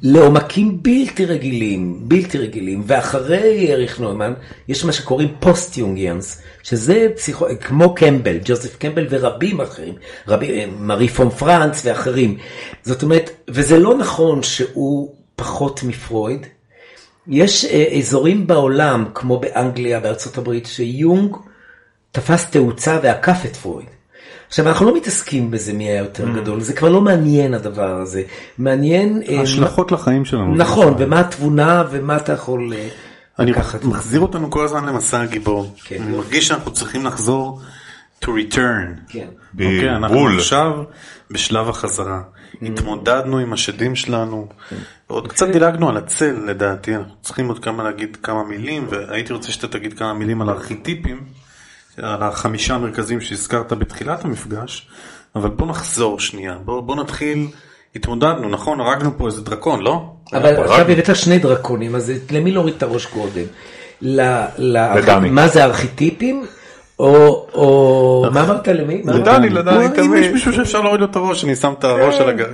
לעומקים בלתי רגילים, בלתי רגילים, ואחרי אריך נוימן יש מה שקוראים פוסט יונגיאנס, שזה פסיכו... כמו קמבל, ג'וזף קמבל ורבים אחרים, רבי... מארי פון פרנץ ואחרים. זאת אומרת, וזה לא נכון שהוא פחות מפרויד, יש אה, אזורים בעולם, כמו באנגליה, בארצות הברית, שיונג תפס תאוצה ועקף את פרויד. עכשיו, אנחנו לא מתעסקים בזה מי היה יותר גדול, זה כבר לא מעניין הדבר הזה. מעניין... אה, השלכות לחיים שלנו. נכון, ומה התבונה ומה אתה יכול אה, אני לקחת. מחזיר אותנו כל הזמן למסע הגיבור. כן. אני מרגיש שאנחנו צריכים לחזור to return. כן. אוקיי, אנחנו בול. עכשיו בשלב החזרה. התמודדנו עם השדים שלנו, עוד קצת דילגנו על הצל לדעתי, אנחנו צריכים עוד כמה להגיד כמה מילים, והייתי רוצה שאתה תגיד כמה מילים על ארכיטיפים, על החמישה המרכזיים שהזכרת בתחילת המפגש, אבל בוא נחזור שנייה, בוא, בוא נתחיל, התמודדנו, נכון? הרגנו פה איזה דרקון, לא? אבל. עכשיו הבאת שני דרקונים, אז למי להוריד את הראש קודם? ל-. מה זה ארכיטיפים? או, או, מה אמרת למי? לדני, לדני בוא, אם תמיד. יש מישהו שאפשר להוריד לו את הראש, אני שם את הראש על הגר...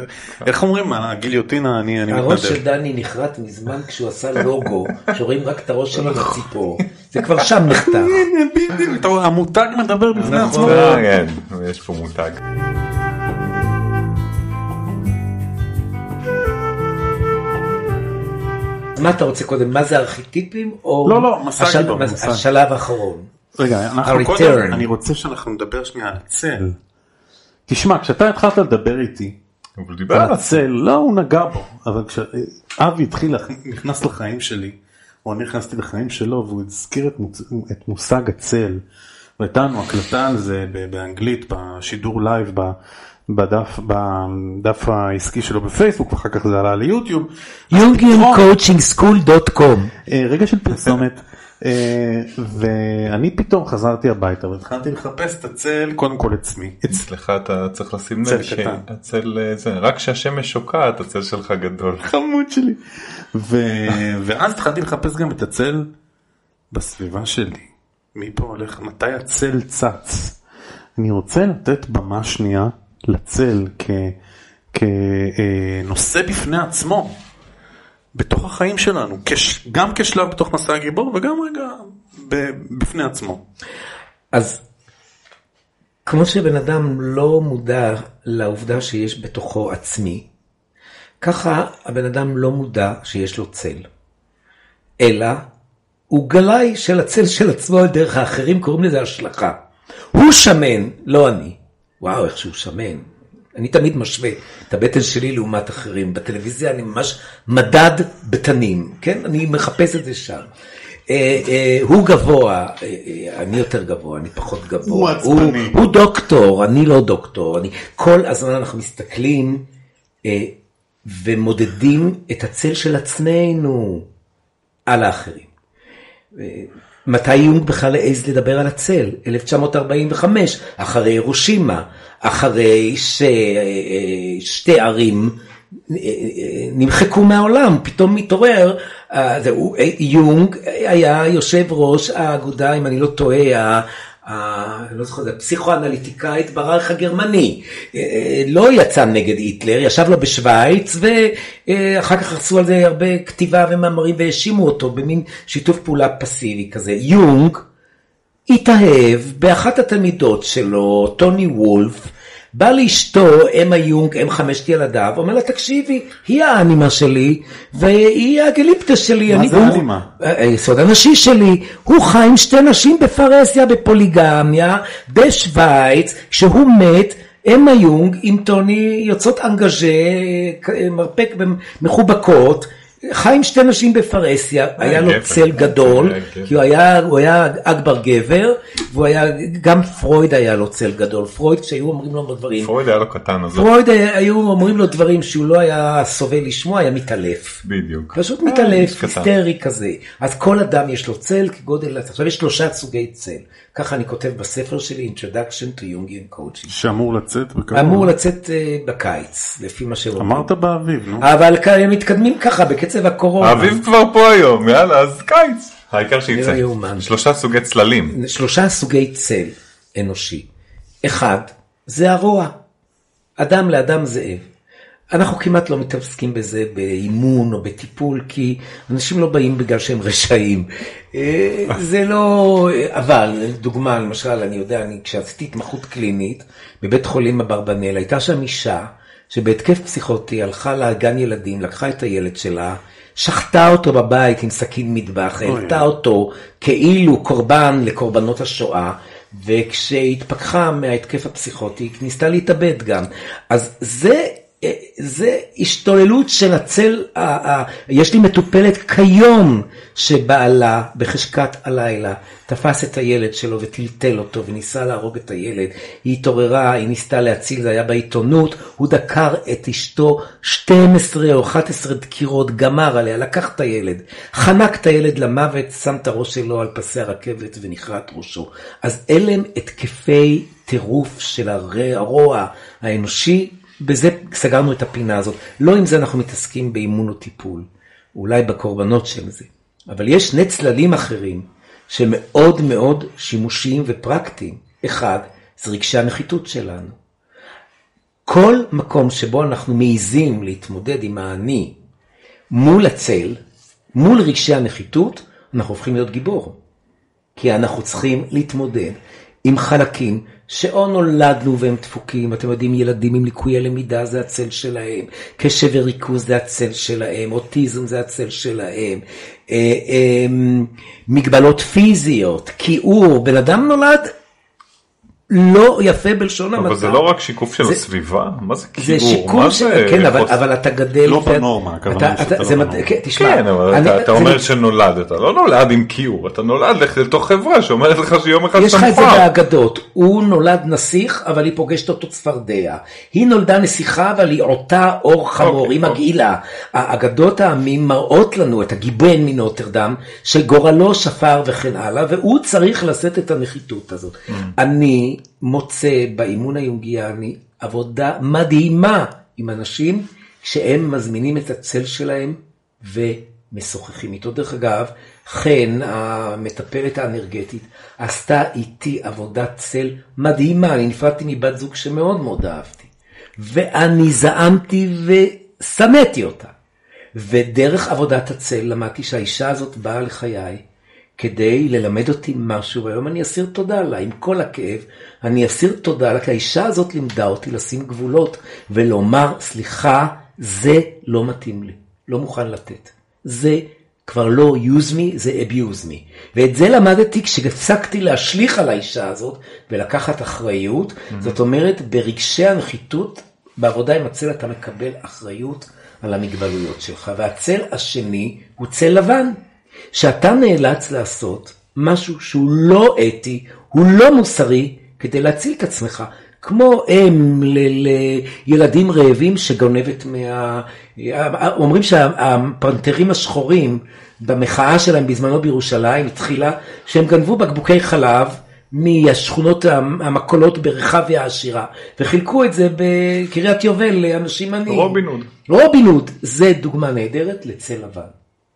איך אומרים? על הגיליוטינה, אני אני הראש של מתנדב. דני נחרט מזמן כשהוא עשה לוגו, שרואים רק את הראש שלו בציפור. זה כבר שם נחתך. הנה, בדיוק, המותג מדבר בפני נכון. עצמו. אה, כן, יש פה מותג. מה אתה רוצה קודם? מה זה ארכיטיפים? או לא, לא, השל- מסע. השלב האחרון. רגע, אנחנו. קודם, אני רוצה שאנחנו נדבר שנייה על הצל. תשמע, כשאתה התחלת לדבר איתי, אבל דיבר על הצל, לא, הוא נגע בו, אבל כשאבי התחיל, לח- נכנס לחיים שלי, או אני נכנסתי לחיים שלו, והוא הזכיר את, מוצ... את מושג הצל, והייתה לנו הקלטה על זה באנגלית, בשידור לייב, ב... בדף, בדף העסקי שלו בפייסבוק, ואחר כך זה עלה ליוטיוב. jungiancoachingschool.com אה, רגע של פרסומת. אה, ואני פתאום חזרתי הביתה והתחלתי לחפש את הצל קודם כל. אצלי. אצלך אתה צריך לשים לב. שהצל אה, זה רק כשהשמש שוקעת הצל שלך גדול. חמוד שלי. ואז התחלתי לחפש גם את הצל בסביבה שלי. מפה הולך, מתי הצל צץ? אני רוצה לתת במה שנייה לצל כנושא בפני עצמו. בתוך החיים שלנו, כש, גם כשלב בתוך מסע הגיבור וגם רגע ב- בפני עצמו. אז כמו שבן אדם לא מודע לעובדה שיש בתוכו עצמי, ככה הבן אדם לא מודע שיש לו צל. אלא הוא גלאי של הצל של עצמו על דרך האחרים, קוראים לזה השלכה. הוא שמן, לא אני. וואו, איך שהוא שמן. אני תמיד משווה את הבטן שלי לעומת אחרים. בטלוויזיה אני ממש מדד בתנים, כן? אני מחפש את זה שם. אה, אה, הוא גבוה, אה, אני יותר גבוה, אני פחות גבוה. הוא עצבני. הוא, דוקטור, אני לא דוקטור. אני, כל הזמן אנחנו מסתכלים ומודדים את הצל של עצמנו על האחרים. אה, מתי יונג בכלל העז לדבר על הצל? 1945, אחרי הירושימה, אחרי ששתי ערים אה, אה, נמחקו מהעולם, פתאום מתעורר, אה, אה, יונג היה יושב ראש האגודה, אם אני לא טועה, אני לא זוכר, זה הפסיכואנליטיקאית ברייך הגרמני, אה, אה, לא יצא נגד היטלר, ישב לו בשוויץ ואחר כך עשו על זה הרבה כתיבה ומאמרים והאשימו אותו במין שיתוף פעולה פסיבי כזה. יונג התאהב באחת התלמידות שלו, טוני וולף, בא לאשתו, אמה יונג, אם חמשת ילדיו, אומר לה, תקשיבי, היא האנימה שלי, והיא הגליפטה שלי. מה אני- זה הוא- אנימה? היסוד הנשי שלי, הוא חי עם שתי נשים בפרהסיה, בפוליגמיה, בשוויץ, כשהוא מת, אמה יונג עם טוני יוצאות אנגז'ה, מרפק מחובקות, חי עם שתי נשים בפרהסיה, היה לו. צל גדול, גבר. כי הוא היה, הוא היה אכבר גבר, והוא היה, גם פרויד היה לו צל גדול, פרויד כשהיו אומרים לו דברים, פרויד היה לו קטן אז פרויד היו אומרים לו דברים שהוא לא היה סובל לשמוע, היה מתעלף. בדיוק. פשוט אה, מתעלף. היסטרי כזה. אז כל אדם יש לו צל כגודל, עכשיו יש שלושה סוגי צל. ככה אני כותב בספר שלי, Introduction to Jungian Coaching. שאמור לצאת. אמור לצאת אה, בקיץ, לפי מה שאומרים. אמרת באביב, נו. אבל הם מתקדמים ככה בקצב הקורונה. האביב כבר פה היום, יאללה, אז קיץ. העיקר שיצא. שלושה סוגי צללים. שלושה סוגי צל אנושי. אחד, זה הרוע. אדם לאדם זאב. אנחנו כמעט לא מתעסקים בזה באימון או בטיפול, כי אנשים לא באים בגלל שהם רשעים. אה, זה לא... אבל, דוגמה, למשל, אני יודע, אני, כשעשיתי התמחות קלינית בבית חולים אברבנאל, הייתה שם אישה שבהתקף פסיכוטי הלכה לגן ילדים, לקחה את הילד שלה, שחטה אותו בבית עם סכין מטבח, העלתה אותו כאילו קורבן לקורבנות השואה, וכשהתפכחה מההתקף הפסיכוטי, היא ניסתה להתאבד גם. אז זה... זה השתוללות של הצל, ה- ה- יש לי מטופלת כיום שבעלה בחשכת הלילה תפס את הילד שלו וטלטל אותו וניסה להרוג את הילד. היא התעוררה, היא ניסתה להציל, זה היה בעיתונות, הוא דקר את אשתו 12 או 11 דקירות, גמר עליה, לקח את הילד, חנק את הילד למוות, שם את הראש שלו על פסי הרכבת ונכרת ראשו. אז אלה הם התקפי טירוף של הר- הרוע האנושי. בזה סגרנו את הפינה הזאת. לא עם זה אנחנו מתעסקים באימון או טיפול, אולי בקורבנות של זה. אבל יש שני צללים אחרים שמאוד מאוד שימושיים ופרקטיים. אחד, זה רגשי הנחיתות שלנו. כל מקום שבו אנחנו מעיזים להתמודד עם האני מול הצל, מול רגשי הנחיתות, אנחנו הופכים להיות גיבור. כי אנחנו צריכים להתמודד עם חלקים שאו נולדנו והם דפוקים, אתם יודעים, ילדים עם ליקויי למידה זה הצל שלהם, קשב וריכוז זה הצל שלהם, אוטיזם זה הצל שלהם, אה, אה, מגבלות פיזיות, כיעור, בן אדם נולד לא יפה בלשון המעטה. אבל זה לא רק שיקוף של זה- הסביבה? מה זה זה כיעור? שיקום מה של... זה כן, אבל, חוסר- אבל אתה גדל... לא בנורמה, הכוונה אתה- שאתה אתה- לא זה בנורמה. כן, תשמע. כן, אבל אני- אתה- אתה זה- אומר שנולדת, לא נולד עם כיעור, אתה נולד לתוך חברה שאומרת לך שיום אחד יש לך את זה. באגדות, הוא נולד נסיך אבל היא פוגשת אותו צפרדע, היא נולדה נסיכה אבל היא עוטה אור חמור, אוקיי, היא אוקיי. מגעילה. האגדות העמים מראות לנו את הגיבן מנוטרדם שגורלו שפר וכן הלאה והוא צריך לשאת את הנחיתות הזאת. Mm. אני מוצא באימון היונגיאני עבודה מדהימה עם אנשים שהם מזמינים את הצל שלהם ומשוחחים איתו. דרך אגב, חן, המטפלת האנרגטית, עשתה איתי עבודת צל מדהימה. אני נפרדתי מבת זוג שמאוד מאוד אהבתי. ואני זעמתי ושנאתי אותה. ודרך עבודת הצל למדתי שהאישה הזאת באה לחיי כדי ללמד אותי משהו, והיום אני אסיר תודה לה, עם כל הכאב, אני אסיר תודה לה, כי האישה הזאת לימדה אותי לשים גבולות ולומר, סליחה, זה לא מתאים לי, לא מוכן לתת. זה כבר לא use me, זה abuse me. ואת זה למדתי כשהפסקתי להשליך על האישה הזאת ולקחת אחריות. Mm-hmm. זאת אומרת, ברגשי הנחיתות, בעבודה עם הצל אתה מקבל אחריות על המגבלויות שלך. והצל השני הוא צל לבן. שאתה נאלץ לעשות משהו שהוא לא אתי, הוא לא מוסרי, כדי להציל את עצמך. כמו אם לילדים רעבים שגונבת מה... אומרים שהפנתרים השחורים במחאה שלהם בזמנו בירושלים התחילה שהם גנבו בקבוקי חלב מהשכונות המקולות ברחביה העשירה וחילקו את זה בקריית יובל לאנשים עניים. רובין הוד. רובין הוד זה דוגמה נהדרת לצל לבן.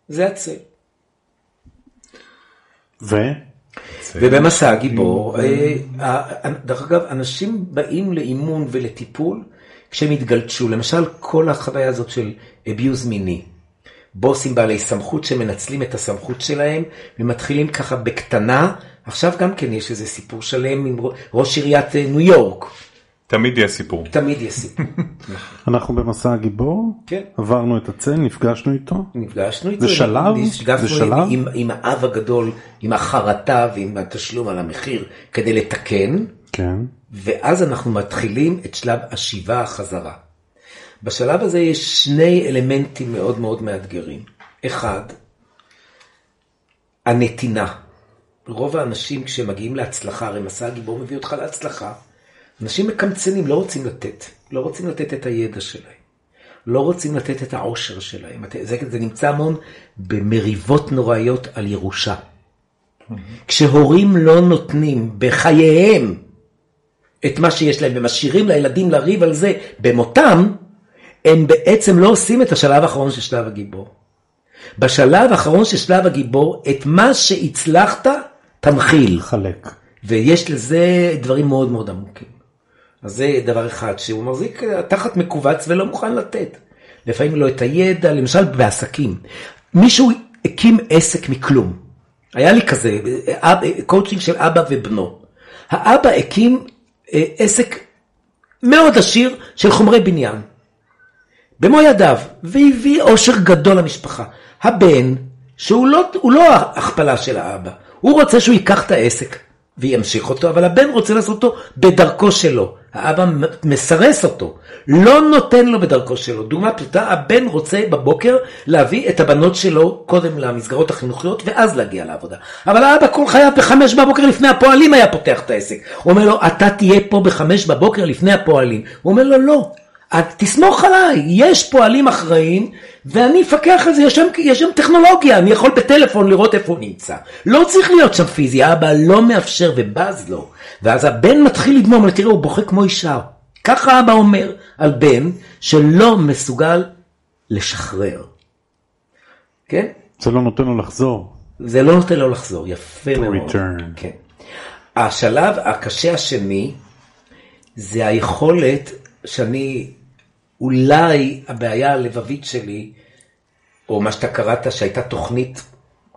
זה הצל. ו? ובמסע הגיבור, אה, דרך אגב, אנשים באים לאימון ולטיפול כשהם התגלשו, למשל כל החוויה הזאת של abuse מיני. בוסים בעלי סמכות שמנצלים את הסמכות שלהם ומתחילים ככה בקטנה. עכשיו גם כן יש איזה סיפור שלם עם ראש עיריית אה, ניו יורק. תמיד יהיה סיפור. תמיד יהיה סיפור. אנחנו במסע הגיבור, כן. עברנו את הצל, נפגשנו איתו. נפגשנו איתו. זה שלב? זה שלב? עם, עם, עם האב הגדול, עם החרטה ועם התשלום על המחיר כדי לתקן, כן. ואז אנחנו מתחילים את שלב השיבה החזרה. בשלב הזה יש שני אלמנטים מאוד מאוד מאתגרים. אחד, הנתינה. רוב האנשים כשמגיעים להצלחה, הרי מסע הגיבור מביא אותך להצלחה, אנשים מקמצנים, לא רוצים לתת. לא רוצים לתת את הידע שלהם. לא רוצים לתת את העושר שלהם. זה, זה נמצא המון במריבות נוראיות על ירושה. כשהורים לא נותנים בחייהם את מה שיש להם ומשאירים לילדים לריב על זה במותם, הם בעצם לא עושים את השלב האחרון של שלב הגיבור. בשלב האחרון של שלב הגיבור, את מה שהצלחת, תנחיל. חלק. ויש לזה דברים מאוד מאוד עמוקים. אז זה דבר אחד, שהוא מחזיק תחת מכווץ ולא מוכן לתת. לפעמים לא את הידע, למשל בעסקים. מישהו הקים עסק מכלום. היה לי כזה, אב, קואוצ'ינג של אבא ובנו. האבא הקים אה, עסק מאוד עשיר של חומרי בניין. במו ידיו, והביא עושר גדול למשפחה. הבן, שהוא לא, לא ההכפלה של האבא, הוא רוצה שהוא ייקח את העסק וימשיך אותו, אבל הבן רוצה לעשות אותו בדרכו שלו. האבא מסרס אותו, לא נותן לו בדרכו שלו. דוגמה פשוטה, הבן רוצה בבוקר להביא את הבנות שלו קודם למסגרות החינוכיות ואז להגיע לעבודה. אבל האבא כל חייו בחמש בבוקר לפני הפועלים היה פותח את העסק. הוא אומר לו, אתה תהיה פה בחמש בבוקר לפני הפועלים. הוא אומר לו, לא. תסמוך עליי, יש פועלים אחראים ואני אפקח על זה, יש שם, יש שם טכנולוגיה, אני יכול בטלפון לראות איפה הוא נמצא. לא צריך להיות שם פיזי, האבא לא מאפשר ובז לו. ואז הבן מתחיל לדמום, תראה, הוא בוכה כמו אישה. ככה אבא אומר על בן שלא מסוגל לשחרר. כן? זה לא נותן לו לחזור. זה לא נותן לו לחזור, יפה To מאוד. return. כן. השלב הקשה השני, זה היכולת שאני, אולי הבעיה הלבבית שלי, או מה שאתה קראת שהייתה תוכנית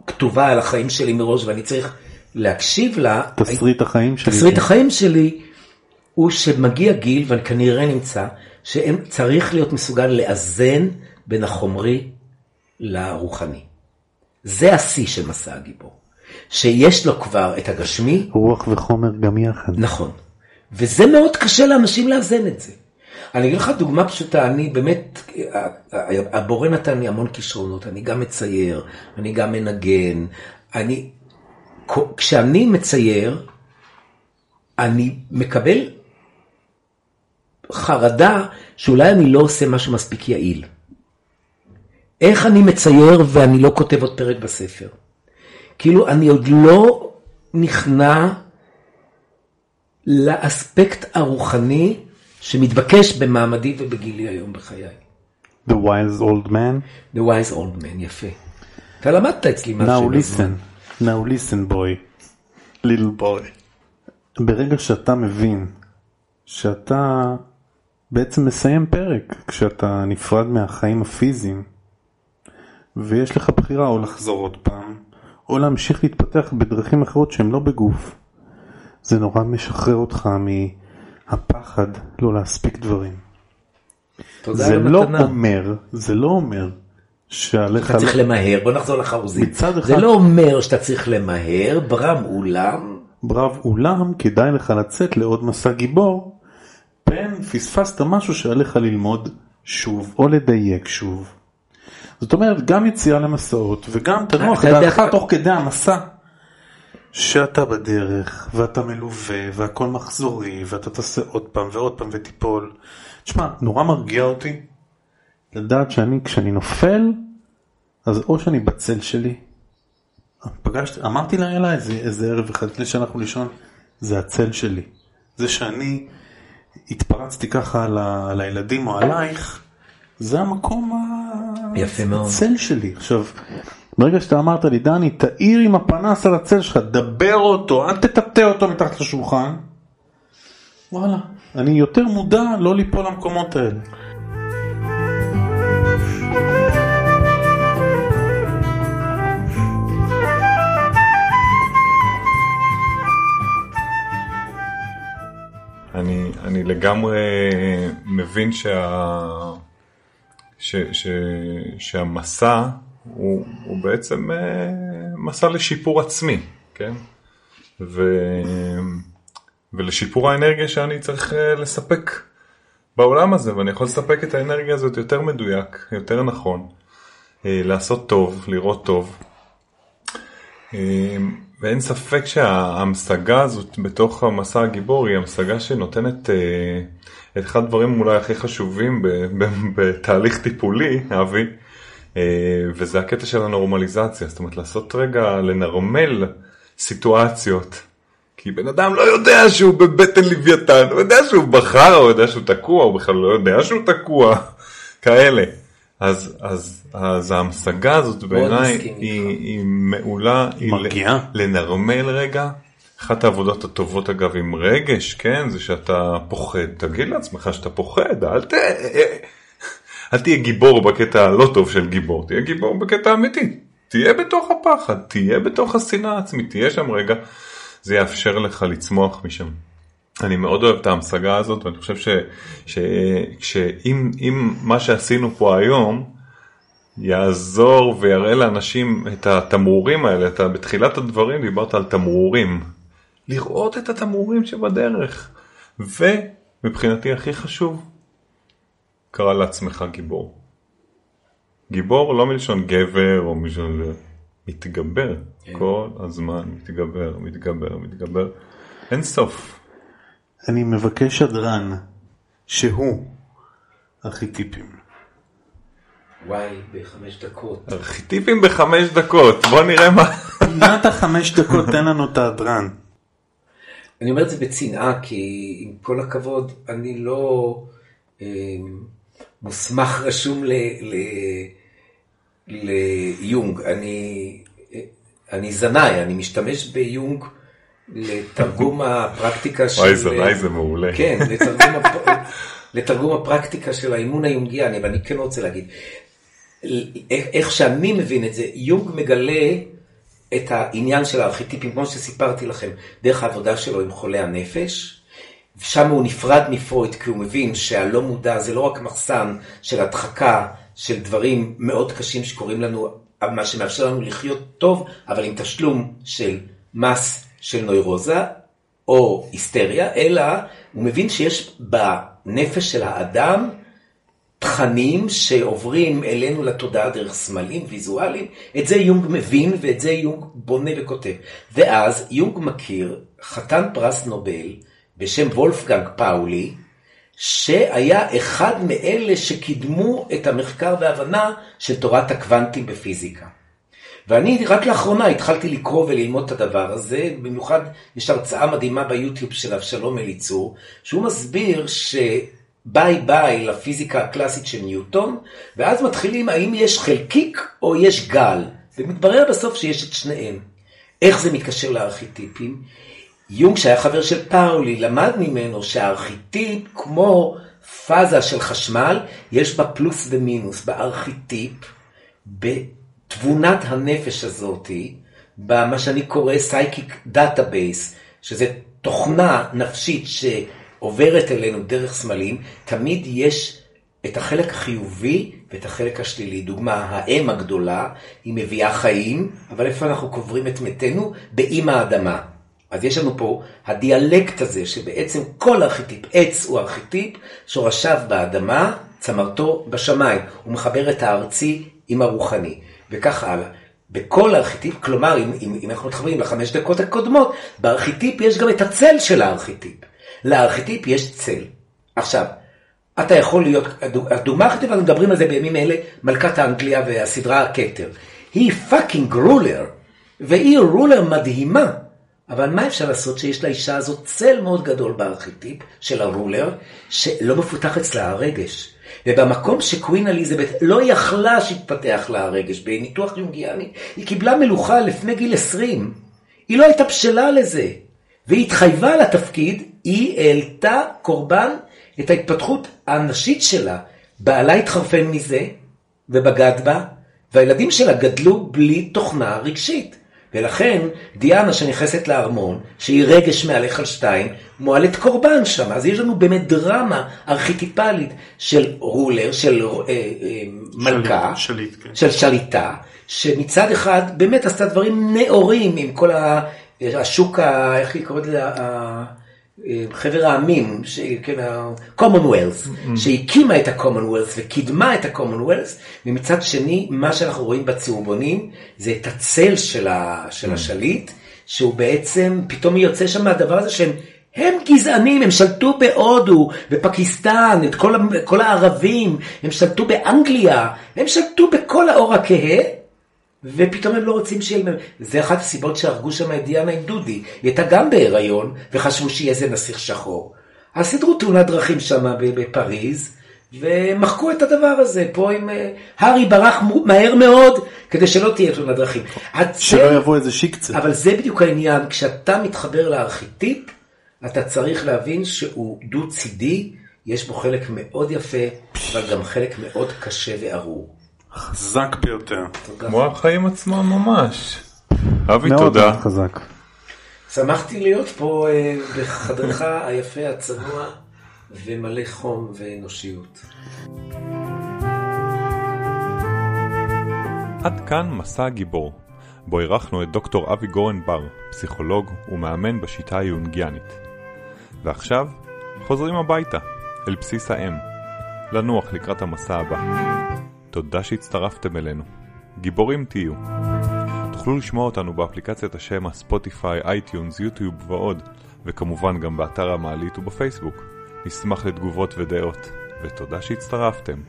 כתובה על החיים שלי מראש ואני צריך להקשיב לה. תסריט החיים שלי. תסריט החיים שלי הוא שמגיע גיל, ואני כנראה נמצא, שצריך להיות מסוגל לאזן בין החומרי לרוחני. זה השיא של מסע הגיבור. שיש לו כבר את הגשמי, רוח וחומר גם יחד. נכון. וזה מאוד קשה לאנשים לאזן את זה. אני אגיד לך דוגמה פשוטה, אני באמת, הבורא נתן לי המון כישרונות, אני גם מצייר, אני גם מנגן, אני, כשאני מצייר, אני מקבל חרדה שאולי אני לא עושה משהו מספיק יעיל. איך אני מצייר ואני לא כותב עוד פרק בספר? כאילו, אני עוד לא נכנע לאספקט הרוחני שמתבקש במעמדי ובגילי היום בחיי. The wise old man. The wise old man, יפה. אתה למדת אצלי Now משהו. listen. Now listen boy. little boy. ברגע שאתה מבין שאתה בעצם מסיים פרק כשאתה נפרד מהחיים הפיזיים ויש לך בחירה או לחזור עוד פעם או להמשיך להתפתח בדרכים אחרות שהן לא בגוף. זה נורא משחרר אותך מהפחד לא להספיק דברים. זה לא המתנה. אומר, זה לא אומר שעליך... אתה צריך למהר, בוא נחזור לחרוזים. מצד אחד- זה לא אומר שאתה צריך למהר, ברם אולם, ברב אולם כדאי לך לצאת לעוד מסע גיבור, פן פספסת משהו שעליך ללמוד שוב או לדייק שוב. זאת אומרת, גם יציאה למסעות וגם תנוח דעתך תוך כדי המסע. שאתה בדרך, ואתה מלווה, והכל מחזורי, ואתה תעשה עוד פעם ועוד פעם ותיפול. תשמע, נורא מרגיע אותי לדעת שאני, כשאני נופל, אז או שאני בצל שלי, פגשתי, אמרתי לאלה איזה, איזה ערב אחד לפני שאנחנו לישון, זה הצל שלי. זה שאני התפרצתי ככה על, ה, על הילדים או עלייך, זה המקום ה... יפה מאוד. הצל שלי. עכשיו, ברגע שאתה אמרת לי, דני, תאיר עם הפנס על הצל שלך, דבר אותו, אל תטאטא אותו מתחת לשולחן. וואלה, אני יותר מודע לא ליפול למקומות האלה. אני, אני לגמרי מבין שה, ש, ש, שהמסע הוא, הוא בעצם אה, מסע לשיפור עצמי, כן? ו, ולשיפור האנרגיה שאני צריך אה, לספק בעולם הזה, ואני יכול לספק את האנרגיה הזאת יותר מדויק, יותר נכון, אה, לעשות טוב, לראות טוב. אה, ואין ספק שההמשגה הזאת בתוך המסע הגיבור היא המשגה שנותנת אה, את אחד הדברים אולי הכי חשובים בתהליך טיפולי, אבי, וזה הקטע של הנורמליזציה, זאת אומרת לעשות רגע, לנרמל סיטואציות. כי בן אדם לא יודע שהוא בבטן לוויתן, הוא יודע שהוא בחר, הוא יודע שהוא תקוע, הוא בכלל לא יודע שהוא תקוע, כאלה. אז, אז, אז ההמשגה הזאת בעיניי איתך. היא, היא מעולה, היא מרגיעה. לנרמל רגע. אחת העבודות הטובות אגב עם רגש, כן, זה שאתה פוחד, תגיד לעצמך שאתה פוחד, אל ת... אל תהיה גיבור בקטע הלא טוב של גיבור, תהיה גיבור בקטע אמיתי. תהיה בתוך הפחד, תהיה בתוך השנאה העצמית, תהיה שם רגע, זה יאפשר לך לצמוח משם. אני מאוד אוהב את ההמשגה הזאת, ואני חושב ש- ש- שאם אם מה שעשינו פה היום יעזור ויראה לאנשים את התמרורים האלה, אתה בתחילת הדברים דיברת על תמרורים. לראות את התמרורים שבדרך. ומבחינתי הכי חשוב, קרא לעצמך גיבור. גיבור לא מלשון גבר או מלשון זה, מתגבר. כל הזמן מתגבר, מתגבר, מתגבר. אין סוף. אני מבקש שדרן שהוא ארכיטיפים. וואי, בחמש דקות. ארכיטיפים בחמש דקות, בוא נראה מה... פינת החמש דקות תן לנו את הדרן. אני אומר את זה בצנעה, כי עם כל הכבוד, אני לא אה, מוסמך רשום ל, ל, ליונג. אני, אני זנאי, אני משתמש ביונג לתרגום הפרקטיקה של... וואי, זנאי זה מעולה. כן, לתרגום, הפ... לתרגום הפרקטיקה של האימון היונגיאני, אבל אני כן רוצה להגיד, איך שאני מבין את זה, יונג מגלה את העניין של הארכיטיפים, כמו שסיפרתי לכם, דרך העבודה שלו עם חולי הנפש, שם הוא נפרד מפרויד, כי הוא מבין שהלא מודע זה לא רק מחסן של הדחקה של דברים מאוד קשים שקורים לנו, מה שמאפשר לנו לחיות טוב, אבל עם תשלום של מס של נוירוזה, או היסטריה, אלא הוא מבין שיש בנפש של האדם תכנים שעוברים אלינו לתודעה דרך סמלים ויזואליים, את זה יונג מבין ואת זה יונג בונה וכותב. ואז יונג מכיר חתן פרס נובל בשם וולפגנג פאולי, שהיה אחד מאלה שקידמו את המחקר וההבנה של תורת הקוונטים בפיזיקה. ואני רק לאחרונה התחלתי לקרוא וללמוד את הדבר הזה, במיוחד יש הרצאה מדהימה ביוטיוב של אבשלום אליצור, שהוא מסביר שביי ביי לפיזיקה הקלאסית של ניוטון, ואז מתחילים האם יש חלקיק או יש גל, ומתברר בסוף שיש את שניהם. איך זה מתקשר לארכיטיפים? יונג שהיה חבר של פאולי למד ממנו שהארכיטיפ כמו פאזה של חשמל, יש בה פלוס ומינוס. בארכיטיפ, בתבונת הנפש הזאתי, במה שאני קורא Psychic Database, שזה תוכנה נפשית שעוברת אלינו דרך סמלים, תמיד יש את החלק החיובי ואת החלק השלילי. דוגמה, האם הגדולה, היא מביאה חיים, אבל איפה אנחנו קוברים את מתינו? באם האדמה. אז יש לנו פה הדיאלקט הזה, שבעצם כל ארכיטיפ, עץ הוא ארכיטיפ, שורשיו באדמה, צמרתו בשמיים. הוא מחבר את הארצי עם הרוחני, וכך הלאה. בכל ארכיטיפ, כלומר, אם, אם, אם אנחנו מתחברים לחמש דקות הקודמות, בארכיטיפ יש גם את הצל של הארכיטיפ. לארכיטיפ יש צל. עכשיו, אתה יכול להיות, הדוגמה הכי טובה, מדברים על זה בימים אלה, מלכת האנגליה והסדרה הכתר. היא fucking ruler, והיא רולר מדהימה. אבל מה אפשר לעשות שיש לאישה הזאת צל מאוד גדול בארכיטיפ של הרולר, שלא מפותח אצלה הרגש. ובמקום שקווין אליזבת לא יכלה שיתפתח לה הרגש בניתוח יונגיאני, היא קיבלה מלוכה לפני גיל 20. היא לא הייתה בשלה לזה. והיא התחייבה לתפקיד, היא העלתה קורבן את ההתפתחות הנשית שלה. בעלה התחרפן מזה ובגד בה, והילדים שלה גדלו בלי תוכנה רגשית. ולכן דיאנה שנכנסת לארמון, שהיא רגש מהלך על שתיים, מועלת קורבן שם. אז יש לנו באמת דרמה ארכיטיפלית של רולר, של אה, אה, מלכה, שליט, כן. של שליטה, שמצד אחד באמת עשתה דברים נאורים עם כל השוק, ה, איך היא קוראת לזה? חבר העמים, ש... כן, ה-commonwealth, mm-hmm. שהקימה את ה-commonwealth וקידמה את ה-commonwealth, ומצד שני, מה שאנחנו רואים בצהובונים, זה את הצל של, ה... של mm-hmm. השליט, שהוא בעצם, פתאום יוצא שם מהדבר הזה שהם הם גזענים, הם שלטו בהודו, בפקיסטן, את כל, כל הערבים, הם שלטו באנגליה, הם שלטו בכל האור הכהה, ופתאום הם לא רוצים שיהיה להם, זה אחת הסיבות שהרגו שם את דיאנה עם דודי, היא הייתה גם בהיריון, וחשבו שיהיה איזה נסיך שחור. אז סידרו תאונת דרכים שם בפריז, ומחקו את הדבר הזה, פה עם אה, הארי ברח מהר מאוד, כדי שלא תהיה תאונת דרכים. שלא יבוא איזה שיקצה. אבל זה בדיוק העניין, כשאתה מתחבר לארכיטיפ, אתה צריך להבין שהוא דו-צידי, יש בו חלק מאוד יפה, אבל גם חלק מאוד קשה וארור. חזק ביותר. כמו החיים עצמם ממש. אבי, תודה. מאוד חזק. שמחתי להיות פה אה, בחדרך היפה, הצנוע, ומלא חום ואנושיות. עד כאן מסע הגיבור, בו אירחנו את דוקטור אבי גורן בר, פסיכולוג ומאמן בשיטה היונגיאנית. ועכשיו, חוזרים הביתה, אל בסיס האם, לנוח לקראת המסע הבא. תודה שהצטרפתם אלינו. גיבורים תהיו. תוכלו לשמוע אותנו באפליקציית ה-Spotify, iTunes, YouTube ועוד, וכמובן גם באתר המעלית ובפייסבוק. נשמח לתגובות ודעות, ותודה שהצטרפתם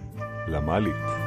למעלית.